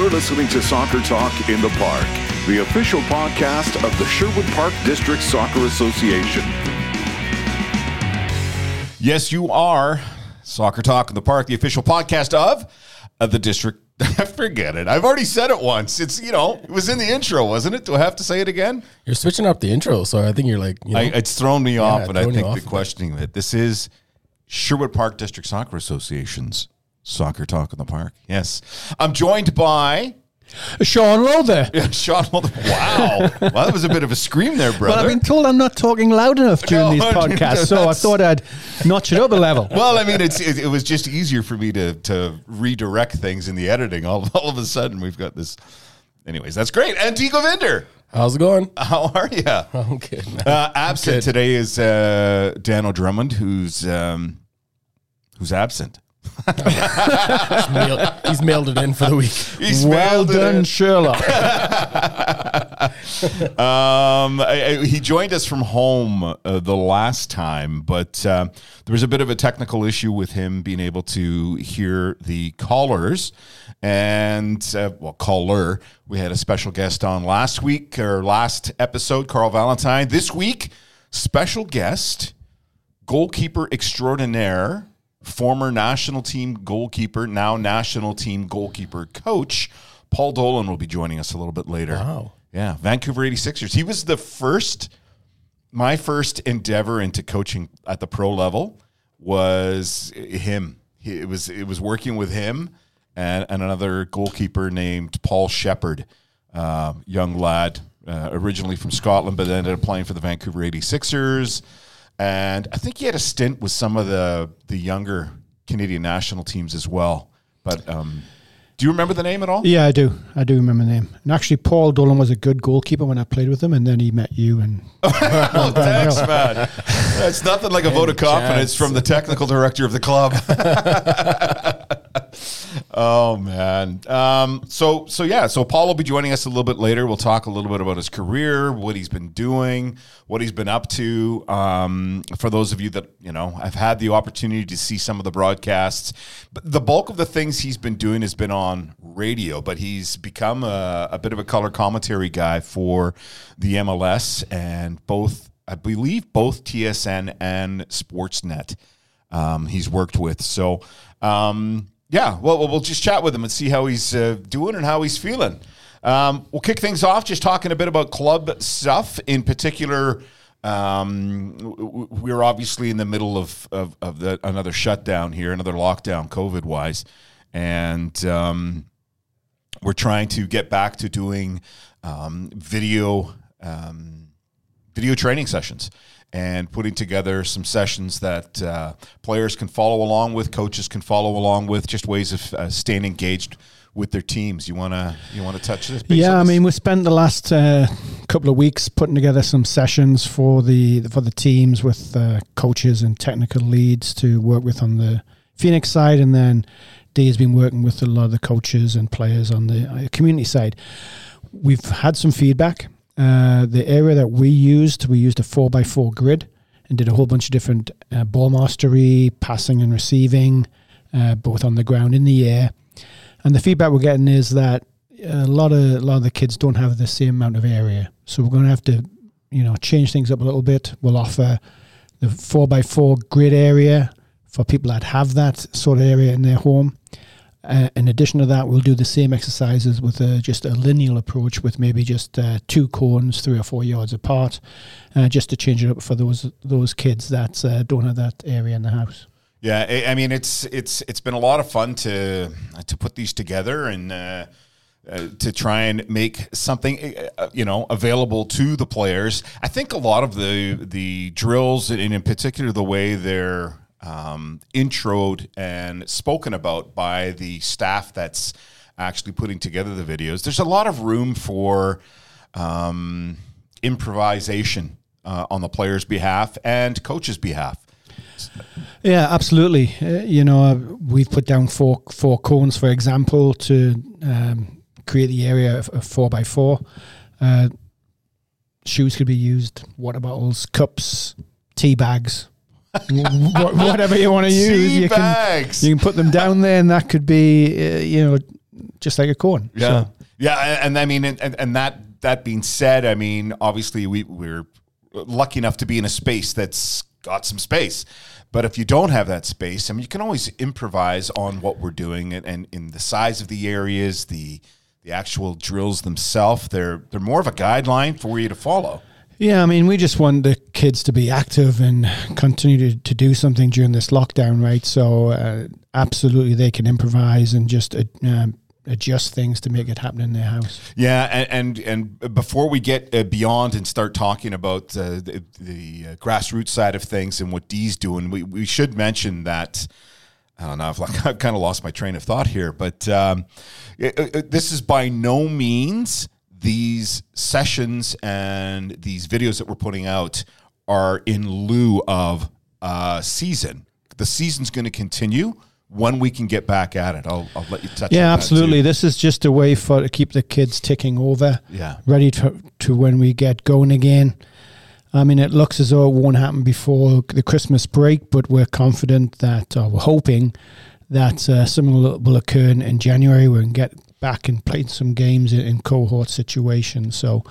You're listening to Soccer Talk in the Park, the official podcast of the Sherwood Park District Soccer Association. Yes, you are. Soccer Talk in the Park, the official podcast of, of the district. Forget it. I've already said it once. It's, you know, it was in the intro, wasn't it? Do I have to say it again? You're switching up the intro, so I think you're like, you know, I, it's thrown me off, and I thrown you think the questioning of it. This is Sherwood Park District Soccer Association's Soccer Talk in the Park. Yes. I'm joined by Sean Lowther. Sean. Mulder- Wow. well, that was a bit of a scream there, brother. Well, I've been told I'm not talking loud enough during No, these podcasts, so I thought I'd notch it up a level. Well, I mean, it's it, it was just easier for me to to redirect things in the editing. All, all of a sudden, we've got this. Anyways, that's great. Antigo Vinder, how's it going? how are you? I'm good. man. Uh, absent Good. today is uh, Daniel Drummond, who's um, who's absent. He's mailed, he's mailed it in for the week. He's well mailed it done, in. Sherlock. Um, I- I- he joined us from home uh, the last time, but uh, there was a bit of a technical issue with him being able to hear the callers. And, uh, well, caller, we had a special guest on last week or last episode, Carl Valentine. This week, special guest, goalkeeper extraordinaire, former national team goalkeeper, now national team goalkeeper coach. Paul Dolan will be joining us a little bit later. Wow. Yeah, Vancouver 86ers. He was the first, my first endeavor into coaching at the pro level was him. He, it was it was working with him and, and another goalkeeper named Paul Shepard, uh, young lad, uh, originally from Scotland, but ended up playing for the Vancouver 86ers. And I think he had a stint with some of the the younger Canadian national teams as well. But um, do you remember the name at all? yeah, I do. I do remember the name. And actually, Paul Dolan was a good goalkeeper when I played with him, and then he met you. And Oh, thanks, man. It's nothing like a vote of confidence from the technical director of the club. oh man. Um, so so yeah. So Paul will be joining us a little bit later. We'll talk a little bit about his career, what he's been doing, what he's been up to. Um, for those of you that you know, I've had the opportunity to see some of the broadcasts. But the bulk of the things he's been doing has been on radio, but he's become a, a bit of a color commentary guy for the MLS and both. I believe both TSN and Sportsnet um, he's worked with. So, um, yeah, well, we'll just chat with him and see how he's uh, doing and how he's feeling. Um, we'll kick things off just talking a bit about club stuff. In particular, um, we're obviously in the middle of, of, of the, another shutdown here, another lockdown, COVID wise. And um, we're trying to get back to doing um, video um, video training sessions and putting together some sessions that uh, players can follow along with, coaches can follow along with, just ways of uh, staying engaged with their teams. You wanna you wanna touch this? yeah, I mean, we spent the last uh, couple of weeks putting together some sessions for the for the teams with uh, coaches and technical leads to work with on the Phoenix side, and then Dee has been working with a lot of the coaches and players on the uh, community side. We've had some feedback. Uh, the area that we used, we used a four by four grid and did a whole bunch of different uh, ball mastery, passing and receiving, uh, both on the ground in the air. And the feedback we're getting is that a lot of a lot of the kids don't have the same amount of area, so we're going to have to, you know, change things up a little bit. We'll offer the four by four grid area for people that have that sort of area in their home. Uh, in addition to that, we'll do the same exercises with a, just a lineal approach with maybe just uh, two cones, three or four yards apart, uh, just to change it up for those those kids that uh, don't have that area in the house. Yeah, I, I mean it's it's it's been a lot of fun to to put these together and uh, uh, to try and make something uh, you know available to the players. I think a lot of the the drills and in particular the way they're um, introed and spoken about by the staff that's actually putting together the videos. There's a lot of room for um, improvisation uh, on the players' behalf and coaches' behalf. Yeah, absolutely. Uh, you know, uh, we've put down four four cones, for example, to um, create the area of, of four by four. Uh, shoes could be used, water bottles, cups, tea bags, whatever you want to use. You can you can put them down there, and that could be uh, you know just like a cone. Yeah, So, yeah, and, I mean, and, and, and that that being said, I mean, obviously we we're lucky enough to be in a space that's got some space. But if you don't have that space, I mean, you can always improvise on what we're doing, and, and in the size of the areas, the the actual drills themselves, they're they're more of a guideline for you to follow. Yeah, I mean, we just want the kids to be active and continue to, to do something during this lockdown, right? So, uh, absolutely, they can improvise and just uh, um, adjust things to make it happen in their house. Yeah, and and, and before we get uh, beyond and start talking about uh, the, the uh, grassroots side of things and what Dee's doing, we, we should mention that. I don't know. I've, like, I've kind of lost my train of thought here, but um, it, it- this is by no means these sessions and these videos that we're putting out are in lieu of uh, season. The season's going to continue when we can get back at it. I'll, I'll let you touch. Yeah, on that, too. absolutely. This is just a way for to keep the kids ticking over. Yeah. ready to to when we get going again. I mean, it looks as though it won't happen before the Christmas break, but we're confident that, or we're hoping that uh, something will, will occur in, in January. We can get back and play some games in, in cohort situations. So,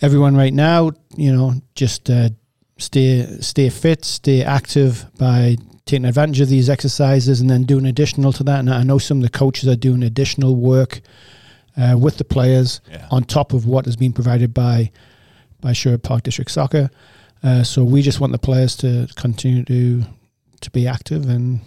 everyone right now, you know, just uh, stay stay fit, stay active by taking advantage of these exercises, and then doing additional to that. And I know some of the coaches are doing additional work uh, with the players Yeah. on top of what has been provided by by Sherwood Park District Soccer. Uh, so we just want the players to continue to to be active and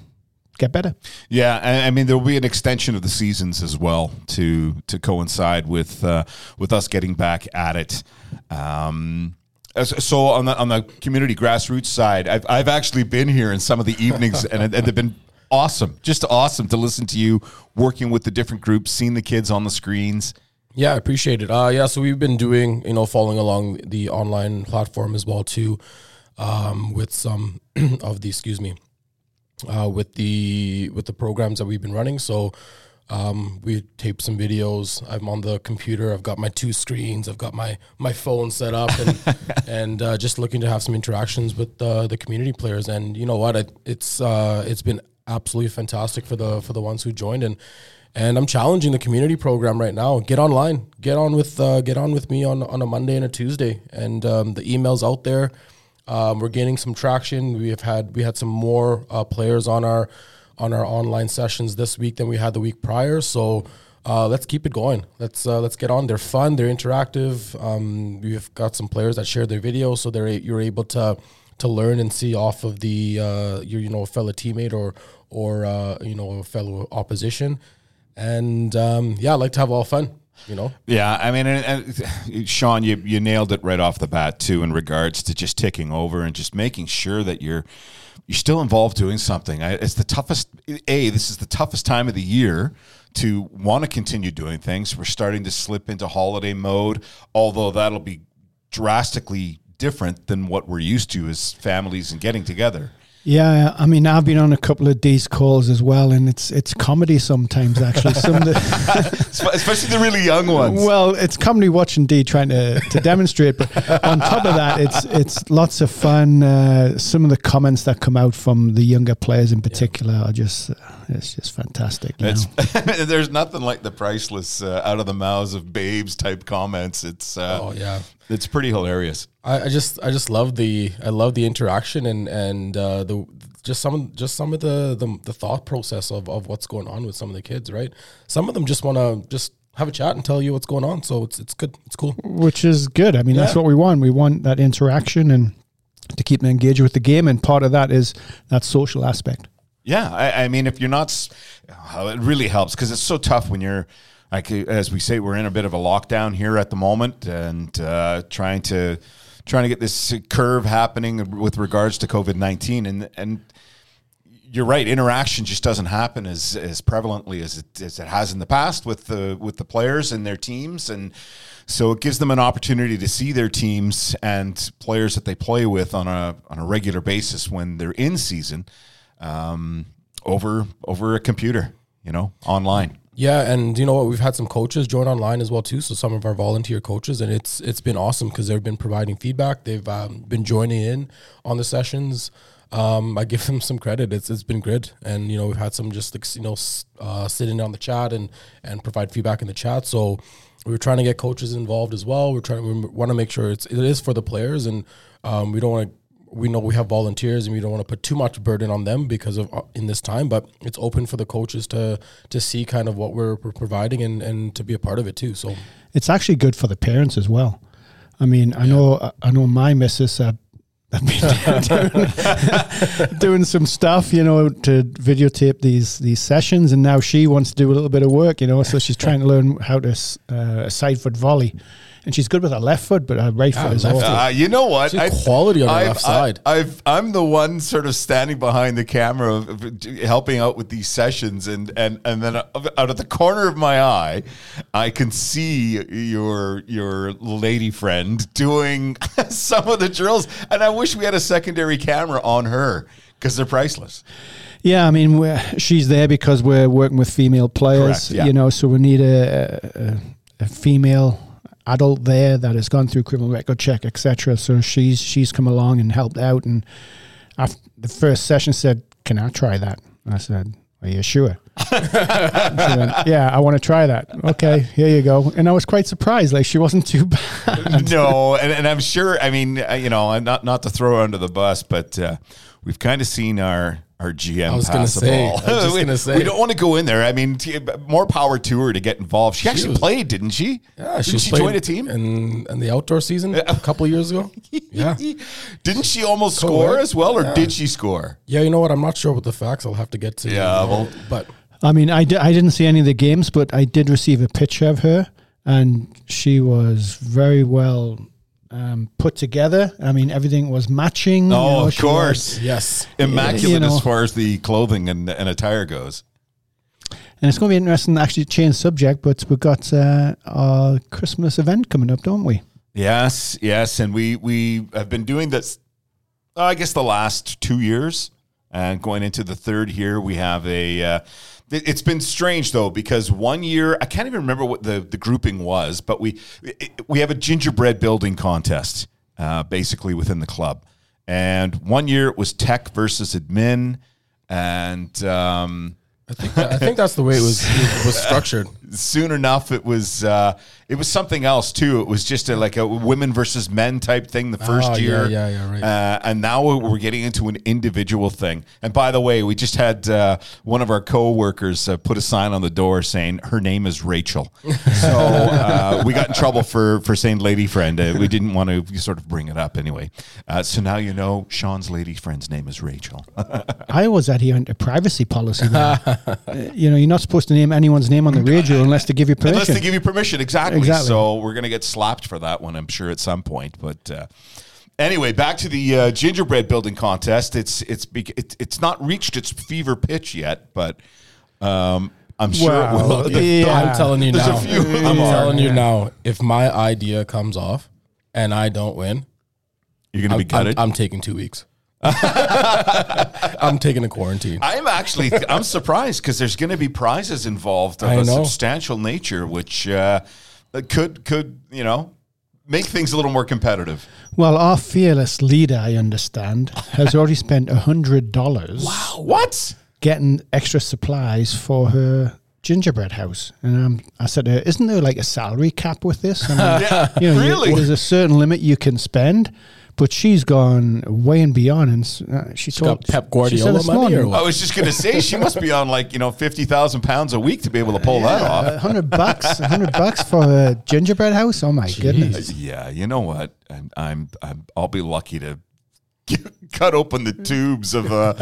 get better. Yeah, I mean there will be an extension of the seasons as well to to coincide with uh, with us getting back at it. Um, so on the on the community grassroots side, I've I've actually been here in some of the evenings, and, and they've been awesome, just awesome to listen to you working with the different groups, seeing the kids on the screens. Yeah, I appreciate it. Uh, yeah, so we've been doing, you know, following along the online platform as well too, um, with some of the, excuse me, uh, with the with the programs that we've been running. So um, we taped some videos. I'm on the computer. I've got my two screens. I've got my my phone set up, and and uh, just looking to have some interactions with uh, the community players. And you know what? It, it's uh, it's been absolutely fantastic for the for the ones who joined and. And I'm challenging the community program right now. Get online. Get on with uh, get on with me on on a Monday and a Tuesday. And um, the emails out there. Um, we're gaining some traction. We have had we had some more uh, players on our on our online sessions this week than we had the week prior. So uh, let's keep it going. Let's uh, let's get on. They're fun. They're interactive. Um, we've got some players that share their videos, so they're you're able to to learn and see off of the uh, your you know fellow teammate or or uh, you know fellow opposition. And um, yeah, I like to have all fun. You know. Yeah, I mean, and, and Sean, you you nailed it right off the bat too, in regards to just ticking over and just making sure that you're you're still involved doing something. I, it's the toughest. A, this is the toughest time of the year to want to continue doing things. We're starting to slip into holiday mode, although that'll be drastically different than what we're used to as families and getting together. Yeah, I mean, I've been on a couple of these calls as well, and it's it's comedy sometimes. Actually, some the Especially the really young ones. well, it's comedy watching D trying to, to demonstrate, but on top of that, it's it's lots of fun. Uh, some of the comments that come out from the younger players in particular are just uh, it's just fantastic. you It's, know? there's nothing like the priceless uh, out of the mouths of babes type comments. It's uh, Oh yeah. it's pretty hilarious. I, I just I just love the I love the interaction and and uh, the just some just some of the, the the thought process of of what's going on with some of the kids. Right. Some of them just want to just have a chat and tell you what's going on. So it's it's good. It's cool. which is good. I mean, that's what we want. We want that interaction and to keep them engaged with the game, and part of that is that social aspect. Yeah, I, I mean, if you're not, uh, it really helps because it's so tough when you're, like as we say, we're in a bit of a lockdown here at the moment, and uh, trying to trying to get this curve happening with regards to COVID nineteen, and and you're right, interaction just doesn't happen as as prevalently as it as it has in the past with the with the players and their teams, and so it gives them an opportunity to see their teams and players that they play with on a on a regular basis when they're in season um, over over a computer, you know, online. Yeah, and you know what? We've had some coaches join online as well too. So some of our volunteer coaches, and it's it's been awesome because they've been providing feedback. They've um, been joining in on the sessions. um, I give them some credit. It's it's been good, and you know we've had some just like you know uh, sitting on the chat and and provide feedback in the chat. So we're trying to get coaches involved as well. We're trying we want to make sure it's it is for the players, and um, we don't want to. We know we have volunteers, and we don't want to put too much burden on them because of uh, in this time. But it's open for the coaches to to see kind of what we're, providing and and to be a part of it too. So It's actually good for the parents as well. I mean, I know I know my missus uh, have been doing, doing some stuff, you know, to videotape these these sessions, and now she wants to do a little bit of work, you know, so she's trying to learn how to uh, a side foot volley, and she's good with her left foot, but her right foot is left awful. Uh, you know what? See quality on the I've- left side. I, have I'm the one sort of standing behind the camera, of- of helping out with these sessions, and and and then out of the corner of my eye, I can see your your lady friend doing some of the drills, and I wish we had a secondary camera on her because they're priceless. Yeah, I mean, we're, she's there because we're working with female players, Correct, yeah. you know, so we need a, a, a female adult there that has gone through criminal record check, etc. So she's she's come along and helped out, and after the first session said, "Can I try that?" I said, "Are you sure?" Went, yeah, I want to try that. Okay, here you go. And I was quite surprised, like she wasn't too bad. no, and, and I'm sure. I mean, uh, you know, not not to throw her under the bus, but uh, we've kind of seen our our GM. I was pass gonna the say, ball. I was just we, gonna say. we don't want to go in there. I mean, t- more power to her to get involved. She, actually was- played, didn't she? Yeah, didn't she played join a team? in, in the outdoor season a couple of years ago. Yeah, didn't she almost score Co-ed. as well, or Yeah. did she score? yeah. You know what? I'm not sure what the facts. I'll have to get to. Yeah, you know, well- but I mean, I, di- I didn't see any of the games, but I did receive a picture of her, and she was very well um, put together. I mean, everything was matching. you Oh, know, of course, yes, immaculate You know. as far as the clothing and, and attire goes. and it's going to be interesting to actually change subject, but we've got uh, our Christmas event coming up, don't we? Yes, yes, and we we have been doing this. uh, I guess the last two years, and going into the third here, we have a. It- it's been strange though because one year I can't even remember what the the grouping was, but we it- we have a gingerbread building contest, uh, basically within the club, and one year it was tech versus admin, and. Um, I think I think that's the way it was it was structured. Soon enough it was uh it was something else too. It was just a, like a women versus men type thing the first Oh, year. yeah, yeah, right. uh, and now we're getting into an individual thing. And by the way we just had uh, one of our co-workers uh, put a sign on the door saying her name is rachel. So uh, we got in trouble for for saying lady friend. Uh, we didn't want to sort of bring it up anyway. Uh, so now you know sean's lady friend's name is rachel. I always adhere to privacy policy. Uh, you know, you're not supposed to name anyone's name on the radio unless they give you permission. Unless they give you permission, exactly. Exactly. So we're gonna get slapped for that one, I'm sure, at some point. But uh, anyway, back to the uh, gingerbread building contest. It's it's bec- it, it's not reached its fever pitch yet, but um, I'm sure it will. Yeah. I'm telling you There's now. few of them I'm are. telling you now. If my idea comes off and I don't win, You're gonna I'm, be gutted. I'm, I'm taking two weeks. I'm taking a quarantine. I'm actually I'm surprised because there's going to be prizes involved of I a know. substantial nature, which uh, could could you know make things a little more competitive. Well, our fearless leader, I understand, has already spent a hundred dollars Wow! What? getting extra supplies for her gingerbread house. And um, I said, to her, "Isn't there like a salary cap with this? I mean, Yeah, you know, you- really? there's a certain limit you can spend." But she's gone way and beyond, and uh, she told got Pep Guardiola money morning, or what? I was just going to say she must be on like you know fifty thousand pounds a week to be able to pull that off. A hundred bucks, hundred bucks for a gingerbread house. Oh my goodness! Yeah, you know what? I'm, I'm, I'm I'll be lucky to cut open the tubes of uh,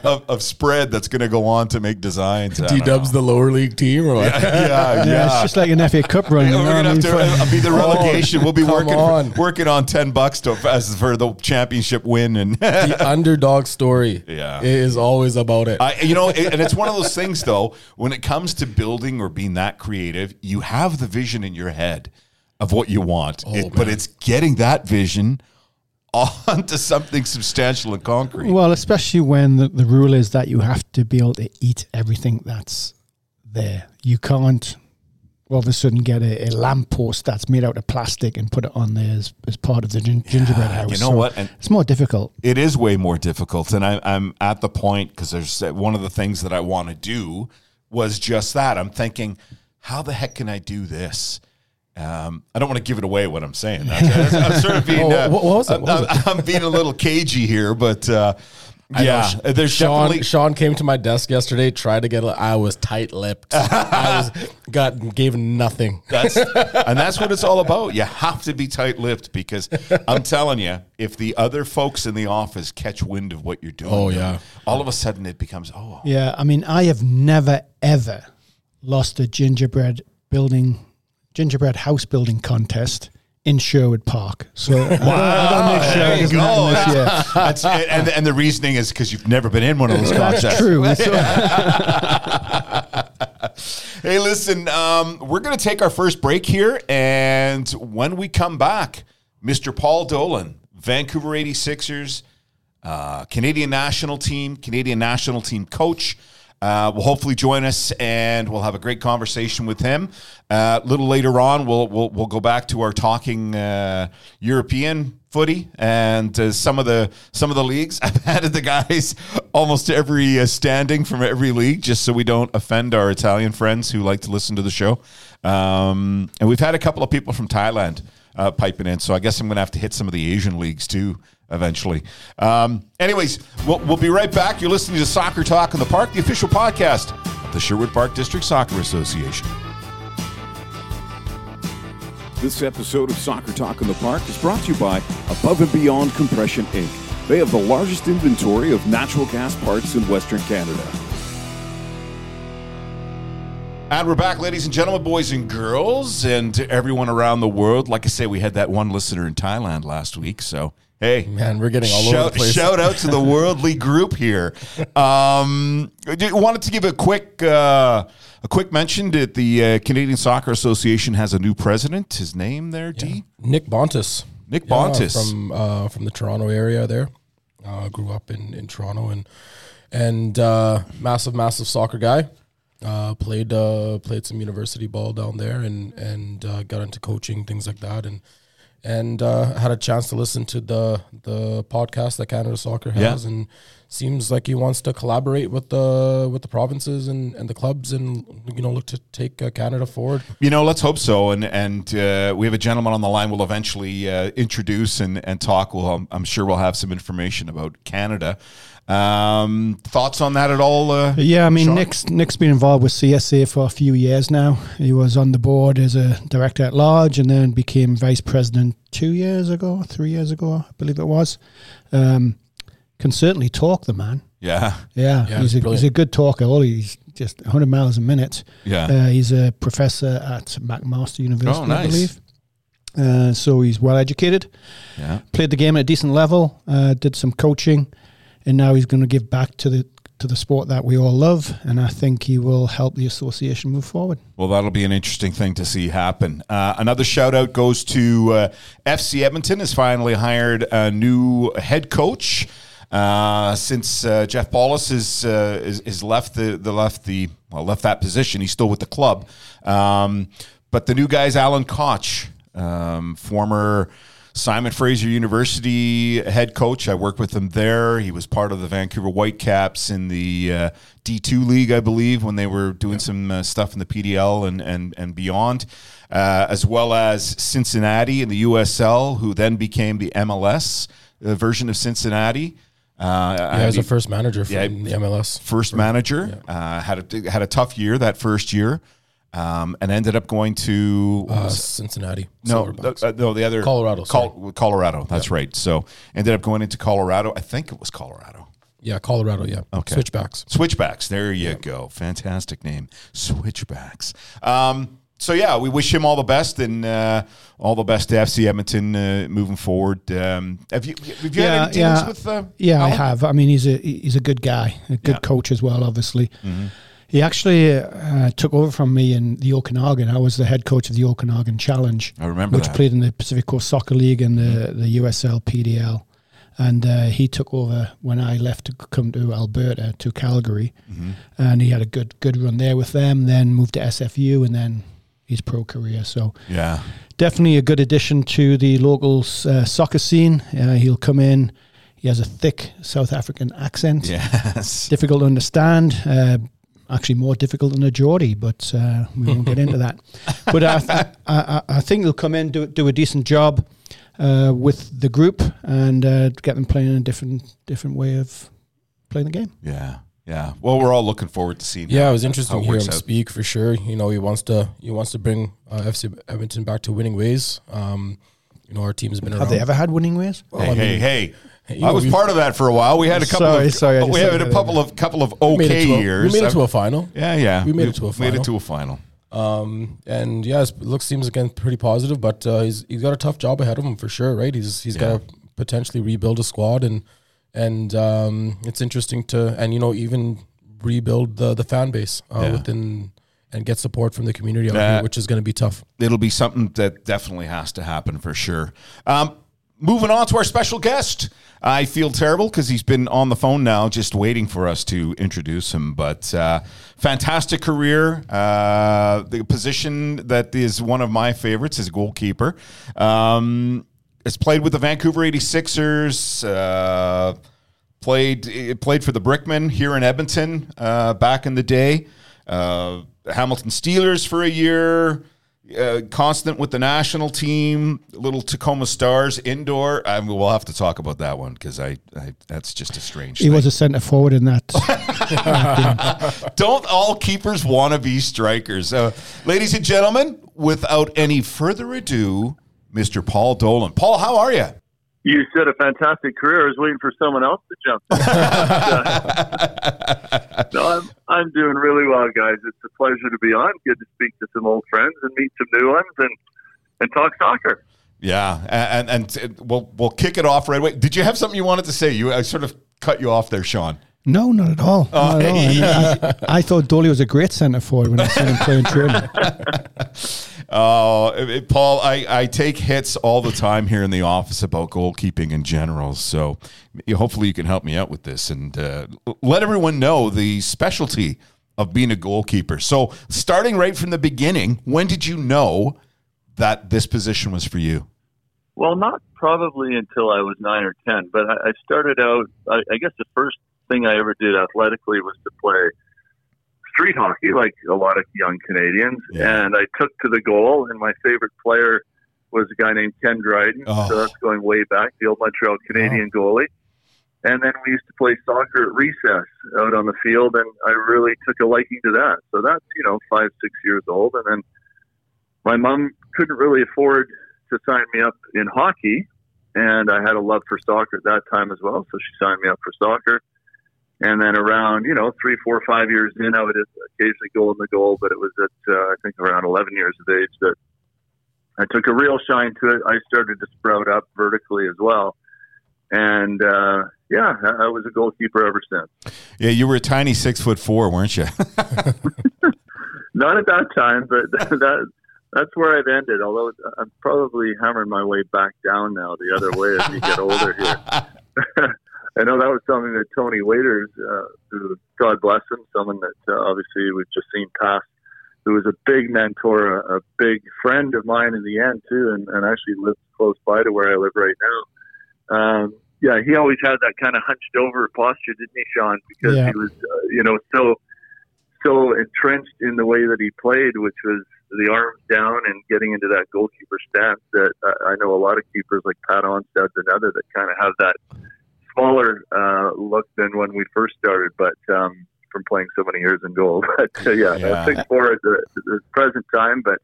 of, of spread that's going to go on to make designs. I D don't Dub's the lower league team, or what? yeah, yeah. Yeah, it's just like an FA Cup run. Yeah, we're gonna have I mean? to uh, be the relegation. We'll be working on. working on ten bucks to as for the championship win, and the underdog story. Yeah. is always about it. I, you know, and it's one of those things though. When it comes to building or being that creative, you have the vision in your head of what you want, It- but it's getting that vision onto something substantial and concrete. Well, especially when the, the rule is that you have to be able to eat everything that's there. You can't. all of a sudden get a, a lamppost that's made out of plastic and put it on there as, as part of the gin- gingerbread house. you know what? And- it's more difficult. It is way more difficult, and I, I'm at the point because there's one of the things that I want to do was just that. I'm thinking, how the heck can I do this? Um, I don't want to give it away what I'm saying. I'm, I'm sort of being, uh, what- what was it? I'm, What was I'm- I'm being a little cagey here, but uh, I yeah, Sh- there's Sean. definitely Sean came to my desk yesterday, tried to get. I was tight lipped. I was got gave nothing. That's and that's what it's all about. You have to be tight-lipped because I'm telling you, if the other folks in the office catch wind of what you're doing, Oh, yeah. all of a sudden it becomes oh Yeah, I mean, I have never ever lost a gingerbread building, gingerbread house building contest in Sherwood Park. So I, gotta- I gotta make sure there it you doesn't go. happen. That's and and the reasoning is because you've never been in one of those contests. That's true. Hey, listen, um, we're going to take our first break here, and when we come back, Mr. Paul Dolan, Vancouver 86ers, uh, Canadian national team, Canadian national team coach. Uh, will hopefully join us, and we'll have a great conversation with him. Uh, a little later on, we'll we'll, we'll go back to our talking uh, European footy and uh, some of the some of the leagues. I've added the guys almost every uh, standing from every league, just so we don't offend our Italian friends who like to listen to the show. Um, and we've had a couple of people from Thailand uh, piping in. So I guess I'm going to have to hit some of the Asian leagues too eventually. Um, anyways, we'll, we'll be right back. You're listening to Soccer Talk in the Park, the official podcast of the Sherwood Park District Soccer Association. This episode of Soccer Talk in the Park is brought to you by Above and Beyond Compression Inc. They have the largest inventory of natural gas parts in Western Canada. And we're back, ladies and gentlemen, boys and girls, and to everyone around the world. Like I say, we had that one listener in Thailand last week. So, hey, Man, we're getting all shout, over the place. shout out to the worldly group here. Um, wanted to give a quick uh, a quick mention that the uh, Canadian Soccer Association has a new president. His name there, D. Nick Bontis. Nick Yeah, Bontis. from uh, from the Toronto area. There, uh, grew up in, in Toronto and and uh, massive massive soccer guy. Uh, played uh, played some university ball down there and and uh, got into coaching things like that and and uh, had a chance to listen to the the podcast that Canada Soccer Yeah. has and seems like he wants to collaborate with the with the provinces and, and the clubs and you know look to take uh, Canada forward. You know, let's hope so. And and uh, we have a gentleman on the line. We'll eventually uh, introduce and, and talk. Well, I'm, I'm sure we'll have some information about Canada. Um, thoughts on that at all? Uh, Yeah, I mean, Sean? Nick's Nick's been involved with CSA for a few years now. He was on the board as a director at large, and then became vice president two years ago, three years ago, I believe it was. Um, can certainly talk, the man. Yeah, Yeah, Yeah, he's, a, he's a good talker. All he's just 100 miles a minute. yeah. Uh, he's a professor at McMaster University, Oh, nice. I believe. Uh, so he's well educated. yeah. Played the game at a decent level. Uh, did some coaching, and now he's going to give back to the to the sport that we all love. And I think he will help the association move forward. Well, that'll be an interesting thing to see happen. Uh, another shout out goes to uh, FC Edmonton has finally hired a new head coach. Uh, since uh, Jeff Paulus has, uh, is is left the, the left the well left that position, he's still with the club. Um, but the new guy's Alan Koch, um, former Simon Fraser University head coach. I worked with him there. He was part of the Vancouver Whitecaps in the uh, D2 league, I believe, when they were doing some uh, stuff in the PDL and and and beyond, uh, as well as Cincinnati in the USL, who then became the MLS uh, version of Cincinnati. Uh, Yeah, as a first manager yeah, the MLS. first manager. Uh, had a had a tough year that first year, um, and ended up going to Uh, Cincinnati. no, the, uh, no, the other Colorado, Col- Colorado. That's right. So ended up going into Colorado. I think it was Colorado. yeah, Colorado. Yeah. Okay. Switchbacks. Switchbacks. There you go. Fantastic name. Switchbacks. Um, so yeah, we wish him all the best and uh, all the best to FC Edmonton uh, moving forward. Um, have you have you had any dealings with? Uh, yeah, I have. I mean, he's a he's a good guy, a good Yeah. Mm-hmm. coach as well. Obviously, he actually uh, took over from me in the Okanagan. I was the head coach of the Okanagan Challenge. I remember which that. Mm-hmm. played in the Pacific Coast Soccer League and the the USL PDL. And uh, he took over when I left to come to Alberta to Calgary, Mm-hmm. and he had a good good run there with them. Then moved to SFU, and then his pro career. So Yeah. definitely a good addition to the local uh, soccer scene. Uh, he'll come in. He has a thick South African accent, Yes. difficult to understand. Uh, actually, more difficult than a Geordie, but uh, we won't get into that. But I, th- I, I, think he'll come in do do a decent job uh, with the group and uh, get them playing in a different different way of playing the game. Yeah. Yeah. Well, we're all looking forward to seeing. Yeah, how- it was interesting how to hear him out. speak for sure. You know, he wants to he wants to bring uh, FC Edmonton back to winning ways. Um, you know, our team's been around. Have they ever had winning ways? Well, Hey, I hey, mean, hey! Hey, you I know, was part of that for a while. We had a couple Sorry, of sorry, I we had a couple of couple of we made it okay to a- years. We made it to a final. yeah, yeah. we made it to a final. Made it to a final. Um, and yeah, his looks seems again pretty positive, but uh, he's he's got a tough job ahead of him for sure, right? He's he's got to potentially rebuild a squad, and and um, it's interesting to and you know even rebuild the the fan base uh, Yeah. within and get support from the community out That- here, which is going to be tough. It'll be something that definitely has to happen for sure. Um, moving on to our special guest. I feel terrible because he's been on the phone now, just waiting for us to introduce him. But uh, fantastic career. Uh, the position that is one of my favorites is goalkeeper. Um, has played with the Vancouver 86ers. Uh, played eh, played for the Brickmen here in Edmonton uh, back in the day. Uh, Hamilton Steelers for a year. Uh, constant with the national team, little Tacoma Stars indoor. I mean, we'll have to talk about that one because I, I that's just a strange. He thing. was a centre forward in that. Don't all keepers want to be strikers? Uh, ladies and gentlemen, without any further ado, Mr. Paul Dolan. Paul, how are you? You said a fantastic career. I was waiting for someone else to jump. in. no, I'm I'm doing really well, guys. It's a pleasure to be on. Good to speak to some old friends and meet some new ones and and talk soccer. Yeah, and, and and we'll we'll kick it off right away. Did you have something you wanted to say? You I sort of cut you off there, Sean. No, not at all. Oh, Not at all. I, I, I thought Dolly was a great centre forward when I saw him playing training. Oh, Paul, I, I take hits all the time here in the office about goalkeeping in general. So hopefully you can help me out with this and uh, let everyone know the specialty of being a goalkeeper. So starting right from the beginning, when did you know that this position was for you? Well, not probably until I was nine or ten, but I, I started out. I, I guess the first thing I ever did athletically was to play street hockey, like a lot of young Canadians. Yeah. And I took to the goal, and my favorite player was a guy named Ken Dryden. Oh. So that's going way back, the old Montreal Canadian goalie. And then we used to play soccer at recess out on the field, and I really took a liking to that. So that's you know five, six years old, and then my mom couldn't really afford to sign me up in hockey, and I had a love for soccer at that time as well. So she signed me up for soccer. And then around, you know, three, four, five years in, I would occasionally go in the goal, but it was at, uh, I think, around 11 years of age that I took a real shine to it. I started to sprout up vertically as well. And, uh, yeah, I was a goalkeeper ever since. Yeah, you were a tiny six foot four, weren't you? Not at that time, but that that's where I've ended. Although I'm probably hammering my way back down now the other way as you get older here. I know that was something that Tony Waiters, uh, who God bless him, someone that uh, obviously we've just seen pass, who was a big mentor, a, a big friend of mine in the end too, and, and actually lives close by to where I live right now. Um, yeah, he always had that kind of hunched over posture, didn't he, Sean? Because Yeah. he was, uh, you know, so so entrenched in the way that he played, which was the arms down and getting into that goalkeeper stance. That I, I know a lot of keepers like Pat Onstad's another that kind of have that smaller uh, look than when we first started, but um, from playing so many years in goal. But uh, yeah, Yeah. six four at the, the present time. But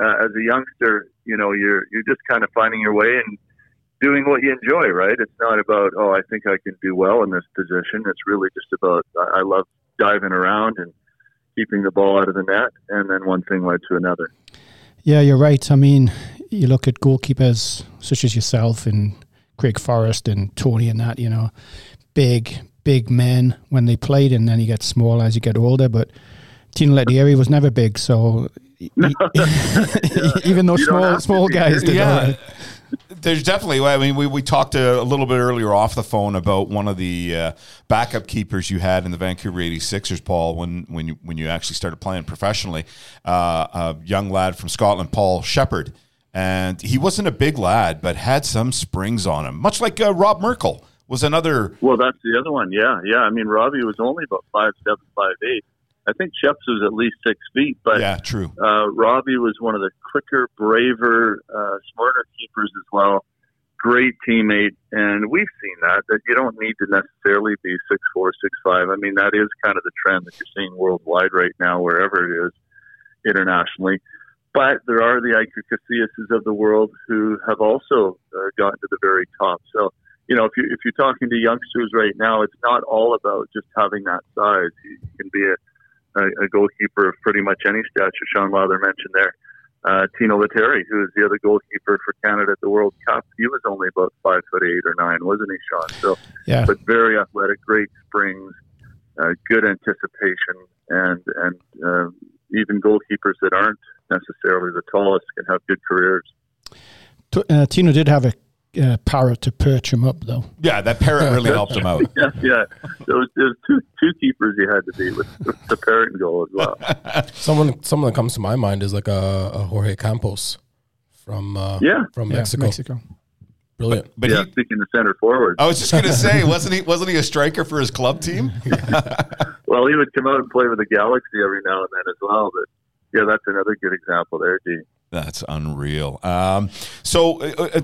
uh, as a youngster, you know, you're you're just kind of finding your way and doing what you enjoy, right? It's not about oh, I think I can do well in this position. It's really just about I I love diving around and keeping the ball out of the net, and then one thing led to another. Yeah, you're right. I mean, you look at goalkeepers such as yourself and Craig Forrest and Tony and that, you know, big, big men when they played, and then you get smaller as you get older. But Tino Lettieri was never big, so even though You small small guys did Yeah. all right. there's definitely. I mean, we, we talked a, a, little bit earlier off the phone about one of the uh, backup keepers you had in the Vancouver 86ers, Paul, when when you when you actually started playing professionally. Uh, a young lad from Scotland, Paul Shepard, and he wasn't a big lad, but had some springs on him, much like uh, Rob Merkel was another. Well, that's the other one. Yeah, yeah. I mean, Robbie was only about five seven, five eight. I think Sheps was at least six feet, but yeah, true. Uh, Robbie was one of the quicker, braver, uh, smarter keepers as well. Great teammate, and we've seen that that you don't need to necessarily be six four, six five. I mean, that is kind of the trend that you're seeing worldwide right now, wherever it is internationally. But there are the Iker Casillas of the world who have also uh, gotten to the very top. So you know, if you if you're talking to youngsters right now, it's not all about just having that size. You can be a a, a goalkeeper of pretty much any stature. Sean Lowther mentioned there. Uh, Tino Lettieri, who is the other goalkeeper for Canada at the World Cup, he was only about five foot eight or nine, wasn't he, Sean? So, yeah. but very athletic, great springs, uh, good anticipation, and and uh, even goalkeepers that aren't necessarily the tallest can have good careers. Uh, Tino did have a uh, parrot to perch him up, though. Yeah, that parrot really helped him out. yeah, yeah. There was, there was two two keepers he had to be with, with the parrot and goal as well. someone someone that comes to my mind is like a, a Jorge Campos from uh, yeah from Yeah, Mexico. Mexico. Brilliant. But yeah, he, speaking of center forward. I was just going to say, wasn't he? Wasn't he a striker for his club team? Well, he would come out and play with the Galaxy every now and then as well. But yeah, that's another good example there, D. That's unreal. Um, so uh, uh,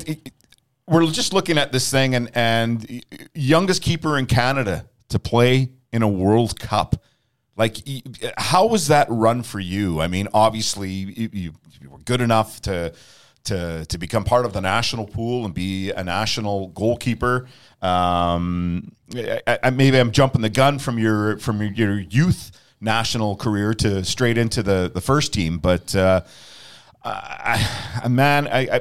we're just looking at this thing, and and youngest keeper in Canada to play in a World Cup. Like, how was that run for you? I mean, obviously, you, you, you were good enough to to to become part of the national pool and be a national goalkeeper. Um, I, I, maybe I'm jumping the gun from your from your, your youth national career to straight into the the first team, but. Uh, I, man, I, I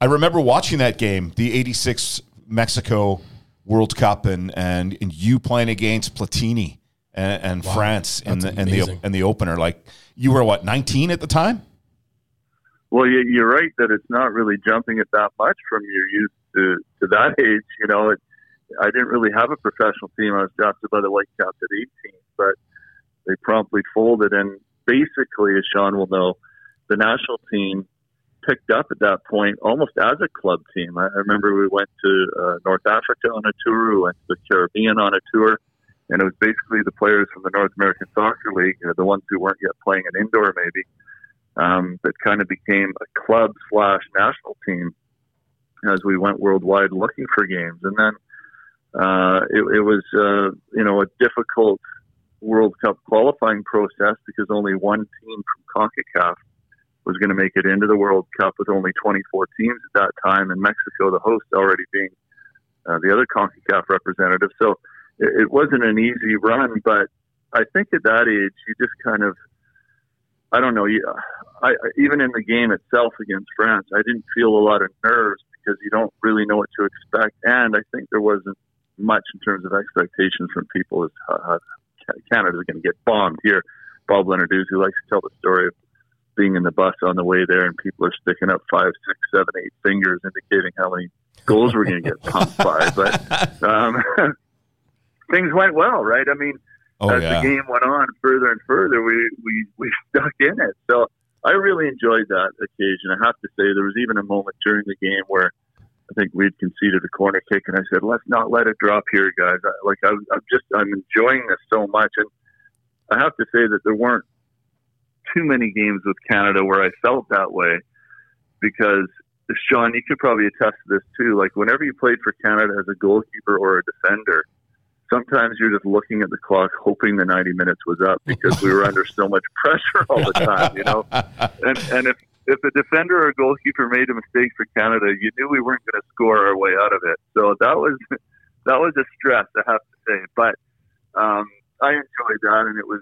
I remember watching that game, the '86 Mexico World Cup, and and, and you playing against Platini and, and Wow, France in the that's in the in the opener. Like you were what 19 at the time? Well, you- you're right that it's not really jumping it that much from your youth to, to that age. You know, it, I didn't really have a professional team. I was drafted by the Whitecaps at 18, but they promptly folded. And basically, as Sean will know, the national team picked up at that point almost as a club team. I, I remember we went to uh, North Africa on a tour, we went to the Caribbean on a tour, and it was basically the players from the North American Soccer League, uh, the ones who weren't yet playing an indoor maybe, um, that kind of became a club slash national team as we went worldwide looking for games. And then uh, it, it was, uh, you know, a difficult World Cup qualifying process because only one team from CONCACAF was going to make it into the World Cup with only 24 teams at that time, and Mexico, the host, already being uh, the other CONCACAF representative. So it, it wasn't an easy run, but I think at that age, you just kind of, I don't know, I, I- even in the game itself against France, I didn't feel a lot of nerves because you don't really know what to expect, and I think there wasn't much in terms of expectations from people as how Canada's going to get bombed here. Bob Leonard who likes to tell the story of being in the bus on the way there, and people are sticking up five, six, seven, eight fingers, indicating how many goals we're going to get pumped by. But um, things went well, right? I mean, Oh as yeah. the game went on further and further, we, we, we stuck in it. So I really enjoyed that occasion. I have to say, there was even a moment during the game where I think we'd conceded a corner kick, and I said, "Let's not let it drop here, guys." I, like I, I'm just, I'm enjoying this so much, and I have to say that there weren't too many games with Canada where I felt that way, because Sean, you could probably attest to this too. Like whenever you played for Canada as a goalkeeper or a defender, sometimes you're just looking at the clock, hoping the 90 minutes was up because we were under so much pressure all the time, you know. And and if if a defender or goalkeeper made a mistake for Canada, you knew we weren't going to score our way out of it. So that was that was a stress, I have to say. But um, I enjoyed that, and it was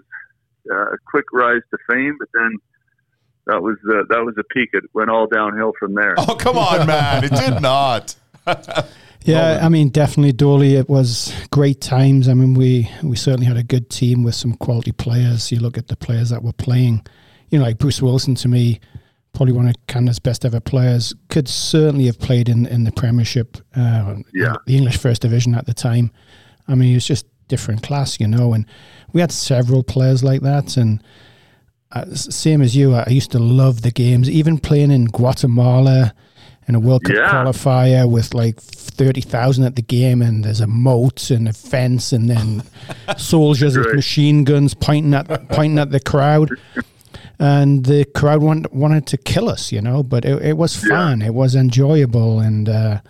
uh, a quick rise to fame. But then that was uh, that was a peak. It went all downhill from there. Oh come on, man! It did not. Yeah, I mean, definitely, Dolly. It was great times. I mean, we we certainly had a good team with some quality players. You look at the players that were playing, you know, like Bruce Wilson to me probably one of Canada's best ever players. Could certainly have played in in the Premiership, uh, Yeah. the English First Division at the time. I mean, he was just different class, you know. And we had several players like that. And uh, same as you, I used to love the games, even playing in Guatemala in a World Cup Yeah. qualifier with like thirty thousand at the game, and there's a moat and a fence, and then soldiers with machine guns pointing at pointing at the crowd and the crowd want, wanted to kill us, you know. But it, it was fun, it was enjoyable, and uh,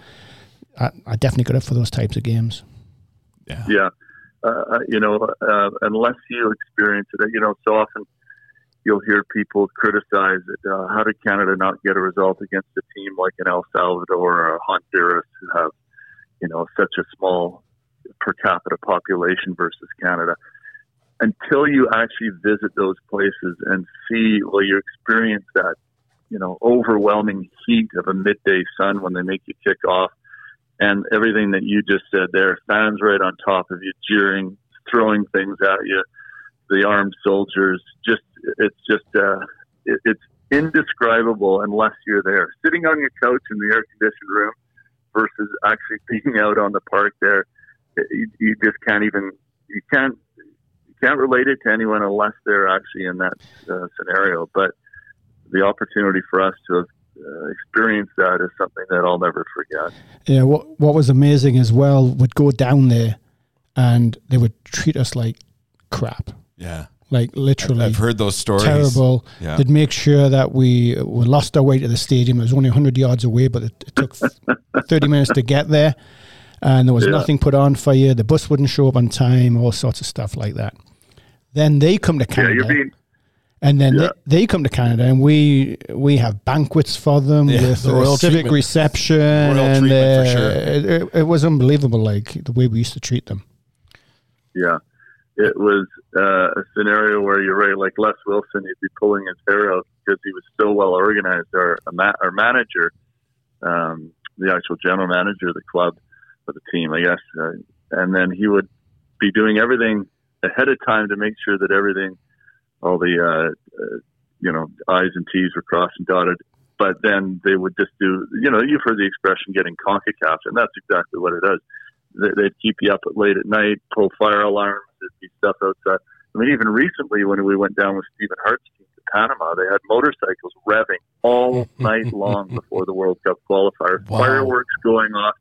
I, I definitely got up for those types of games. Yeah. Uh, uh, you know, uh, unless you experience it, you know, so often you'll hear people criticize it. Uh, how did Canada not get a result against a team like an El Salvador or Honduras who have, you know, such a small per capita population versus Canada? Until you actually visit those places and see, well, you experience that, you know, overwhelming heat of a midday sun when they make you kick off and everything that you just said there, fans right on top of you, jeering, throwing things at you, the armed soldiers, just it's just uh, it, it's indescribable unless you're there, sitting on your couch in the air conditioned room versus actually being out on the park there. You, you just can't even you can't you can't relate it to anyone unless they're actually in that uh, scenario. But the opportunity for us to have uh, experienced that is something that I'll never forget. Yeah, what what was amazing as well would go down there, and they would treat us like crap, Yeah. Like literally. I've heard those stories. Terrible. Yeah. They'd make sure that we we lost our way to the stadium. It was only 100 yards away, but it, it took 30 minutes to get there. And there was Yeah. nothing put on for you. The bus wouldn't show up on time, all sorts of stuff like that. Then they come to Canada. you're being and then Yeah. they, they come to Canada, and we we have banquets for them Yeah, with the a royal civic treatment. reception, Royal and treatment for uh, sure. it, it, it was unbelievable, like the way we used to treat them. Yeah. It was uh, a scenario where you're right, like Les Wilson, he'd be pulling his hair out because he was so well organized. Our, our manager, um, the actual general manager of the club, or the team, I guess, uh, and then he would be doing everything ahead of time to make sure that everything, all the, uh, uh, you know, I's and T's were crossed and dotted. But then they would just do, you know, you've heard the expression getting CONCACAF, and that's exactly what it is they- they'd keep you up late at night, pull fire alarms, there'd be stuff outside. I mean, even recently when we went down with Stephen Hart's team to Panama, they had motorcycles revving all night long before the World Cup qualifier, Wow. fireworks going off.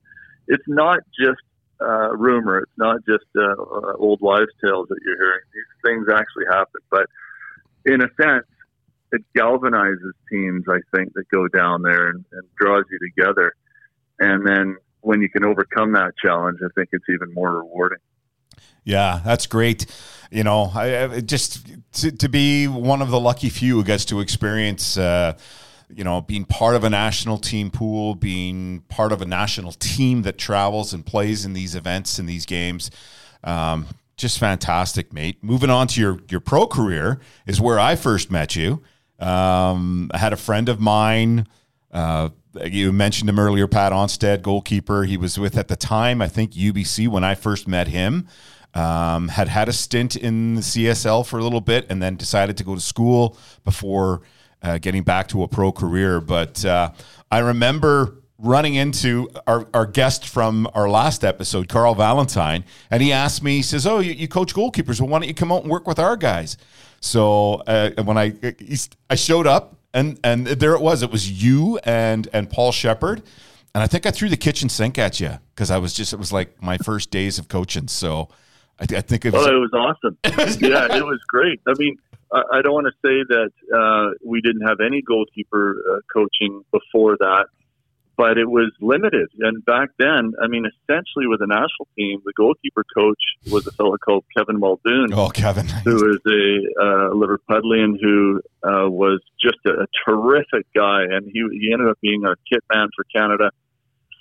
It's not just uh, rumor. It's not just uh, uh, old wives' tales that you're hearing. These things actually happen. But in a sense, it galvanizes teams, I think, that go down there and, and draws you together. And then when you can overcome that challenge, I think it's even more rewarding. Yeah, that's great. You know, I, I just to, to be one of the lucky few who gets to experience, uh, you know, being part of a national team pool, being part of a national team that travels and plays in these events and these games. Um, just fantastic, mate. Moving on to your your pro career is where I first met you. Um, I had a friend of mine. Uh, you mentioned him earlier, Pat Onstad, goalkeeper. He was with at the time, I think UBC when I first met him. Um, had had a stint in the CSL for a little bit, and then decided to go to school before uh, getting back to a pro career. But uh, I remember running into our, our guest from our last episode, Carl Valentine, and he asked me, he says, "Oh, you, you coach goalkeepers? Well, why don't you come out and work with our guys?" So uh, when I I showed up, and and there it was. It was you and and Paul Shepard, and I think I threw the kitchen sink at you because I was just it was like my first days of coaching. So I, I think it was. Oh, it was awesome. yeah, it was great. I mean, I, I don't want to say that uh, we didn't have any goalkeeper uh, coaching before that, but it was limited. And back then, I mean, essentially with the national team, the goalkeeper coach was a fellow called Kevin Muldoon. oh, Kevin. who is a uh, Liverpudlian who uh, was just a, a terrific guy, and he he ended up being a kit man for Canada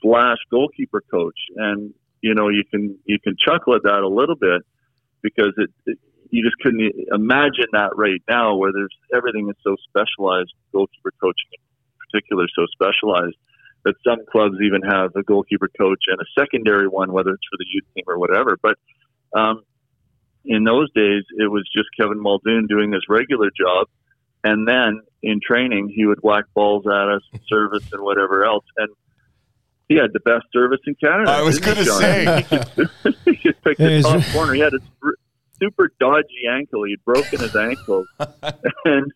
slash goalkeeper coach. And you know, you can you can chuckle at that a little bit because it, it you just couldn't imagine that right now, where there's everything is so specialized, goalkeeper coaching in particular, so specialized that some clubs even have a goalkeeper coach and a secondary one, whether it's for the youth team or whatever. But um, in those days, it was just Kevin Muldoon doing his regular job, And then in training, he would whack balls at us, service, and whatever else. And he had the best service in Canada. I was going to he, John? say. he just picked the top corner. He had a super- super dodgy ankle. He'd broken his ankle, and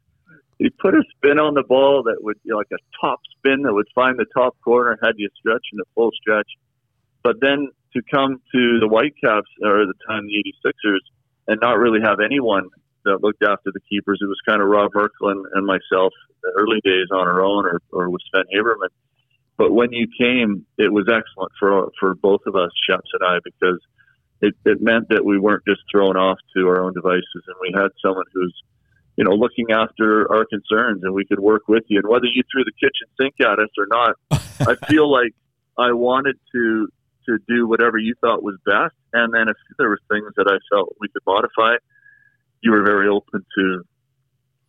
he put a spin on the ball that would you know, like a top spin that would find the top corner, had you stretching a full stretch. But then to come to the Whitecaps or the time the 86ers and not really have anyone that looked after the keepers. It was kind of Rob Merkel and, and myself the early days on our own or, or with Sven Habermann. But when you came, it was excellent for for both of us, Sheps and I, because it, it meant that we weren't just thrown off to our own devices, and we had someone who's, you know, looking after our concerns, and we could work with you. And whether you threw the kitchen sink at us or not, I feel like I wanted to to do whatever you thought was best, and then if there were things that I felt we could modify, you were very open to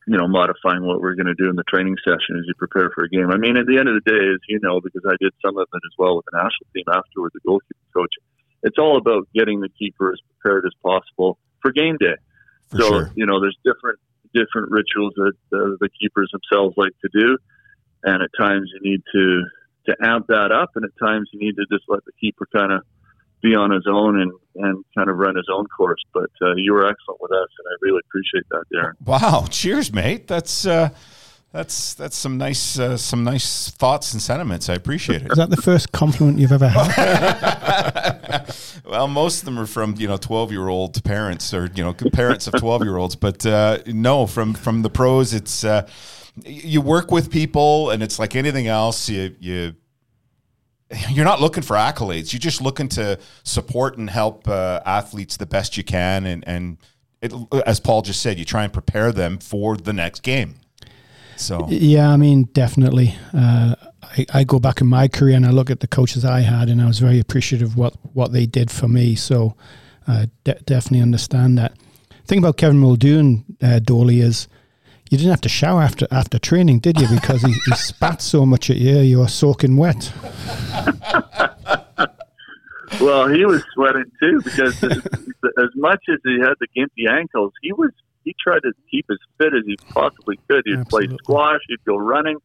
you know, modifying what we're going to do in the training session as you prepare for a game. I mean, at the end of the day, as you know, because I did some of it as well with the national team afterward, the goalkeeper coach, it's all about getting the keeper as prepared as possible for game day. For so, sure. you know, there's different different rituals that the keepers themselves like to do, and at times you need to to amp that up, and at times you need to just let the keeper kind of be on his own and, and kind of run his own course. But uh, you were excellent with us, and I really appreciate that, Darren. Wow, cheers, mate. That's uh, that's that's some nice uh, some nice thoughts and sentiments. I appreciate it. Is that the first compliment you've ever had? well, most of them are from you know twelve year old parents or you know parents of twelve year olds, but uh, no, from from the pros, it's uh, you work with people, and it's like anything else. You you you're not looking for accolades. You're just looking to support and help uh, athletes the best you can, and and it, as Paul just said, you try and prepare them for the next game. So Yeah, I mean, definitely. Uh, I, I go back in my career and I look at the coaches I had, and I was very appreciative of what, what they did for me. So uh, de- definitely understand that. The thing about Kevin Muldoon, uh, Dolly, is you didn't have to shower after after training, did you? Because he, he spat so much at you, you were soaking wet. Well, he was sweating too because as, as much as he had the gimpy ankles, he was he tried to keep as fit as he possibly could. He'd Absolutely. play squash, he'd go running.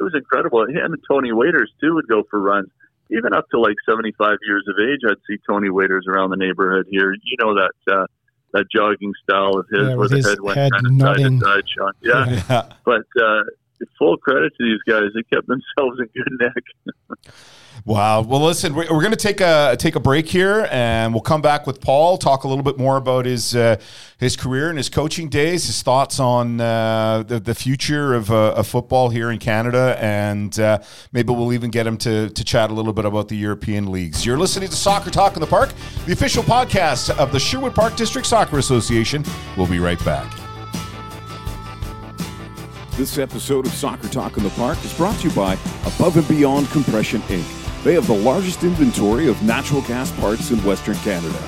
It was incredible. Him and Tony Waiters too would go for runs. Even up to like seventy five years of age, I'd see Tony Waiters around the neighborhood here. You know that uh, that jogging style of his, Yeah, where the his head went head kind of side to side, Sean. Yeah, yeah. but uh, full credit to these guys. They kept themselves in good nick. Wow. Well, listen, we're, we're going to take a take a break here, and we'll come back with Paul. Talk a little bit more about his uh, his career and his coaching days, his thoughts on uh, the the future of, uh, of football here in Canada, and uh, maybe we'll even get him to to chat a little bit about the European leagues. You're listening to Soccer Talk in the Park, the official podcast of the Sherwood Park District Soccer Association. We'll be right back. This episode of Soccer Talk in the Park is brought to you by Above and Beyond Compression Inc. They have the largest inventory of natural gas parts in Western Canada.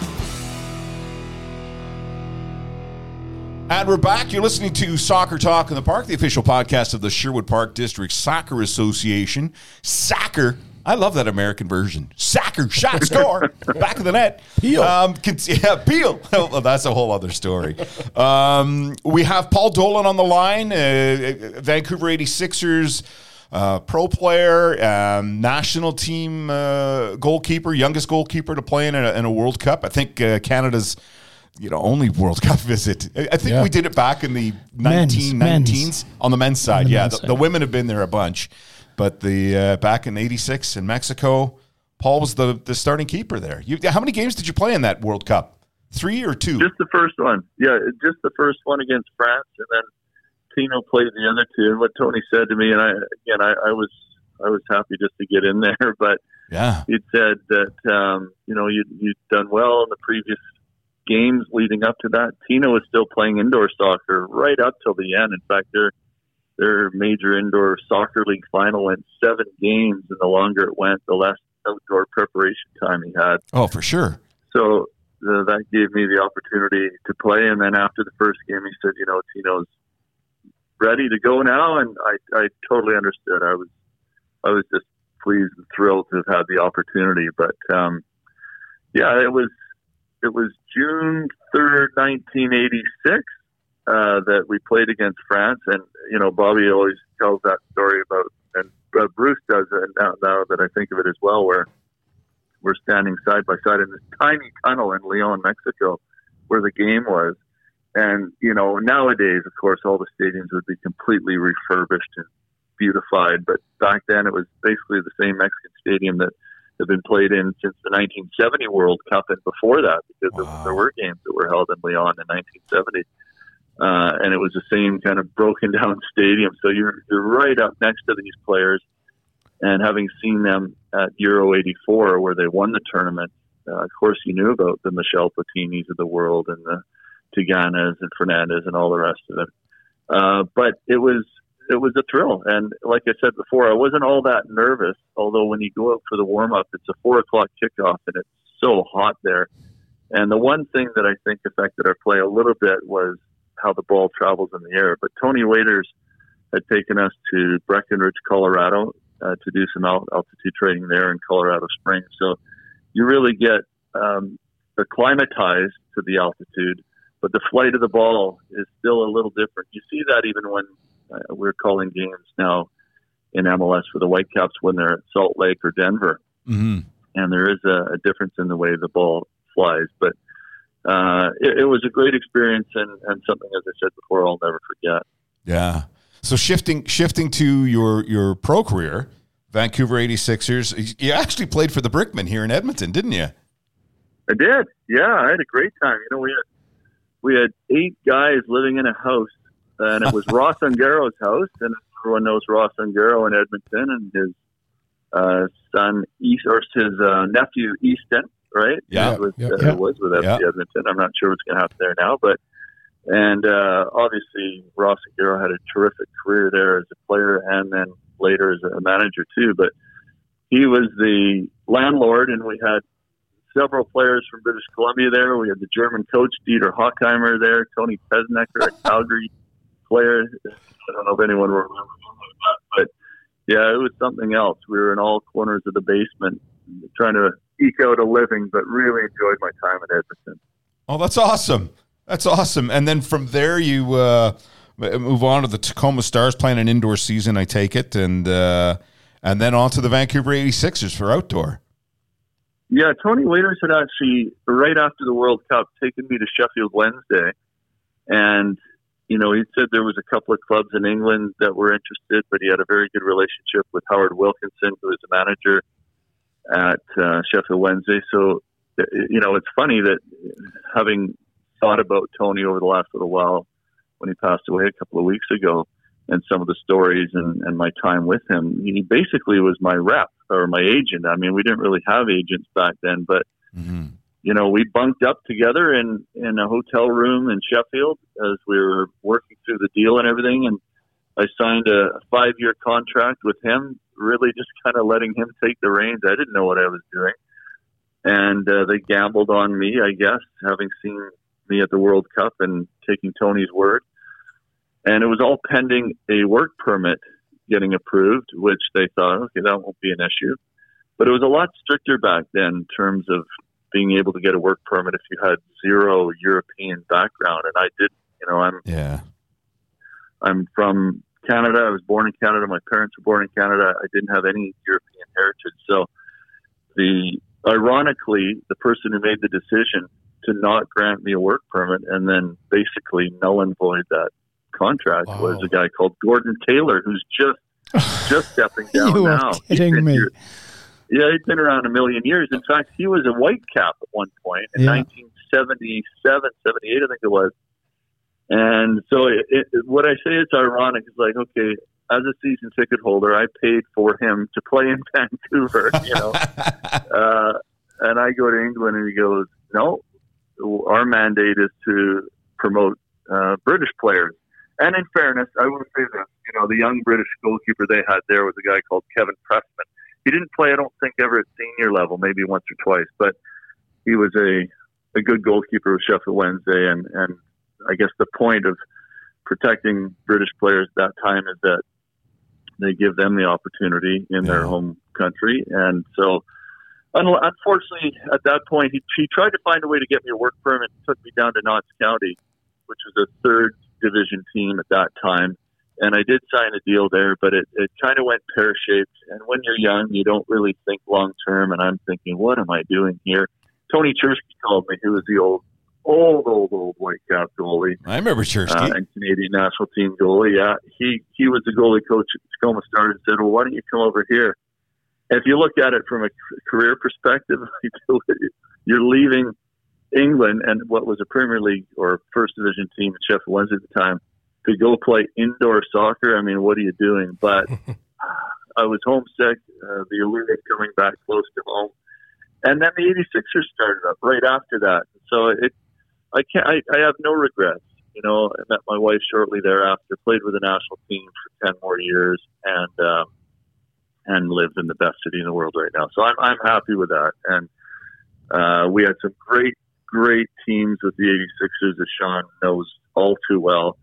And we're back. You're listening to Soccer Talk in the Park, the official podcast of the Sherwood Park District Soccer Association. Soccer. I love that American version. Sacker, shot, score, back of the net. Peel. Um, yeah, Peel. Well, that's a whole other story. Um, we have Paul Dolan on the line, uh, Vancouver 86ers. Uh, pro player, um, national team uh, goalkeeper, youngest goalkeeper to play in a, in a World Cup. I think uh, Canada's you know, only World Cup visit. I think Yeah. we did it back in the Men's, 1919s on the men's side. the yeah, men's the, side. the women have been there a bunch, but the uh, back in '86 in Mexico, Paul was the the starting keeper there. You, how many games did you play in that World Cup? Three or two? Just the first one. Yeah, just the first one against France, and then Tino played the other two. And what Tony said to me, and I again, I, I was I was happy just to get in there, but yeah, he'd said that um, you know you'd, you'd done well in the previous games leading up to that. Tino was still playing indoor soccer right up till the end. In fact, their their major indoor soccer league final went seven games, and the longer it went, the less outdoor preparation time he had. oh for sure. So that gave me the opportunity to play. And then after the first game, he said, "You know, Tino's ready to go now," and I, I totally understood. I was, I was just pleased and thrilled to have had the opportunity. But um, yeah, it was, it was June third, nineteen eighty six. Uh, that we played against France, and you know, Bobby always tells that story about, and uh, Bruce does it now, now that I think of it as well, where we're standing side by side in this tiny tunnel in Leon, Mexico, where the game was. And, you know, nowadays, of course, all the stadiums would be completely refurbished and beautified. But back then, it was basically the same Mexican stadium that had been played in since the 1970 World Cup and before that, because wow. there were games that were held in Leon in 1970. Uh, and it was the same kind of broken down stadium. So you're, you're right up next to these players. And having seen them at Euro 84, where they won the tournament, uh, of course, you knew about the Michel Platinis of the world and the Tigana's and Fernandez and all the rest of it. Uh, but it was it was a thrill, and like I said before, I wasn't all that nervous. Although when you go out for the warm up, it's a four o'clock kickoff, and it's so hot there. And the one thing that I think affected our play a little bit was how the ball travels in the air. But Tony Waiters had taken us to Breckenridge, Colorado, uh, to do some altitude training there in Colorado Springs. So you really get um, acclimatized to the altitude, but the flight of the ball is still a little different. You see that even when uh, we're calling games now in MLS for the Whitecaps when they're at Salt Lake or Denver, mm-hmm. and there is a, a, difference in the way the ball flies. But uh, it, it, was a great experience and, and something, as I said before, I'll never forget. Yeah. So shifting shifting to your your pro career, Vancouver 86ers, you actually played for the Brickmen here in Edmonton, didn't you? I did. Yeah, I had a great time. You know, we had we had eight guys living in a house, and it was Ross Ongaro's house, and everyone knows Ross Ongaro in Edmonton, and his uh, son East or his uh, nephew Easton, right? Yeah, it was, yeah, uh, yeah. It was with FC yeah. Edmonton. I'm not sure what's going to happen there now, but and uh, obviously Ross Ongaro had a terrific career there as a player, and then later as a manager too. But he was the landlord, and we had several players from British Columbia there. We had the German coach Dieter Hockheimer there, Tony Pesnecker, a Calgary player. I don't know if anyone remembers that, but yeah, it was something else. We were in all corners of the basement trying to eke out a living, but really enjoyed my time at Edmonton. Oh, that's awesome. That's awesome. And then from there, you uh, move on to the Tacoma Stars, playing an indoor season, I take it, and uh, and then on to the Vancouver 86ers for outdoor. Yeah, Tony Waiters had actually, right after the World Cup, taken me to Sheffield Wednesday. And, you know, he said there was a couple of clubs in England that were interested, but he had a very good relationship with Howard Wilkinson, who was the manager at uh, Sheffield Wednesday. So, you know, it's funny that having thought about Tony over the last little while when he passed away a couple of weeks ago and some of the stories and, and my time with him, he basically was my rep or my agent. I mean, we didn't really have agents back then, but mm-hmm. you know, we bunked up together in in a hotel room in Sheffield as we were working through the deal and everything. And I signed a five year contract with him, really just kind of letting him take the reins. I didn't know what I was doing, and uh, they gambled on me, I guess, having seen me at the World Cup and taking Tony's word. And it was all pending a work permit getting approved, which they thought, okay, that won't be an issue. But it was a lot stricter back then in terms of being able to get a work permit if you had zero European background. And I did, you know, I'm yeah, I'm from Canada. I was born in Canada. My parents were born in Canada. I didn't have any European heritage. So the ironically, the person who made the decision to not grant me a work permit and then basically null and void that contract wow. was a guy called Gordon Taylor, who's just just stepping down you now. Are kidding me. Here. Yeah, he's been around a million years. In fact, he was a white cap at one point in yeah. 1977, 78, I think it was. And so, it, it, what I say it's ironic is like, okay, as a season ticket holder, I paid for him to play in Vancouver, you know. uh, and I go to England, and he goes, "No, our mandate is to promote uh, British players." And in fairness, I will say this: you know, the young British goalkeeper they had there was a guy called Kevin Pressman. He didn't play, I don't think, ever at senior level, maybe once or twice, but he was a a good goalkeeper with Sheffield Wednesday. And and I guess the point of protecting British players at that time is that they give them the opportunity in yeah. their home country, and so. Unfortunately, at that point, he, he tried to find a way to get me a work permit. Took me down to Notts County, which was a third division team at that time. And I did sign a deal there, but it, it kind of went pear shaped. And when you're young, you don't really think long term. And I'm thinking, what am I doing here? Tony Chursky called me, who was the old, old, old, old Whitecap goalie. I remember Chursky. Uh, and Canadian national team goalie. Yeah, he he was the goalie coach at Tacoma Stars and said, "Well, why don't you come over here?" If you look at it from a career perspective, you're leaving England and what was a Premier League or First Division team in Sheffield Wednesday at the time to go play indoor soccer. I mean, what are you doing? But I was homesick. Uh, the allure of coming back close to home, and then the 86ers started up right after that. So it, I can't. I, I have no regrets. You know, I met my wife shortly thereafter. Played with the national team for 10 more years, and um, and lived in the best city in the world right now. So I'm I'm happy with that. And uh, we had some great great teams with the 86ers that Sean knows all too well.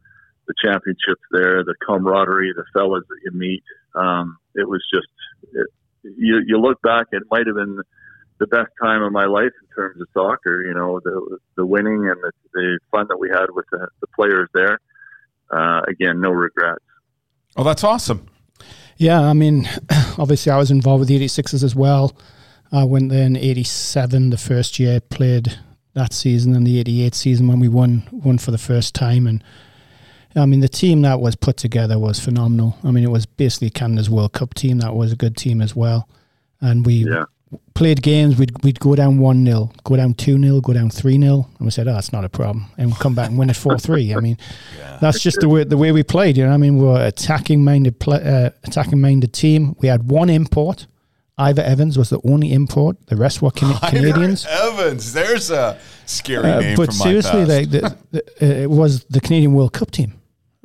The championships there, the camaraderie, the fellas that you meet. Um, it was just, it, you, you look back, it might have been the best time of my life in terms of soccer, you know, the, the winning and the, the fun that we had with the, the players there. Uh, again, no regrets. Oh, that's awesome. Yeah, I mean, obviously I was involved with the 86ers as well. I went there in 87, the first year, played that season and the 88 season when we won won for the first time and I mean the team that was put together was phenomenal. I mean it was basically Canada's World Cup team that was a good team as well. And we yeah. Played games we'd we'd go down 1-0, go down 2-0, go down 3-0 and we said oh that's not a problem and we'd come back and win it 4-3. I mean yeah. that's just the way the way we played, you know. I mean we are attacking minded uh, attacking minded team. We had one import Ivor Evans was the only import. The rest were can- Canadians. Evans, there's a scary uh, name. But seriously, like the, the, uh, it was the Canadian World Cup team.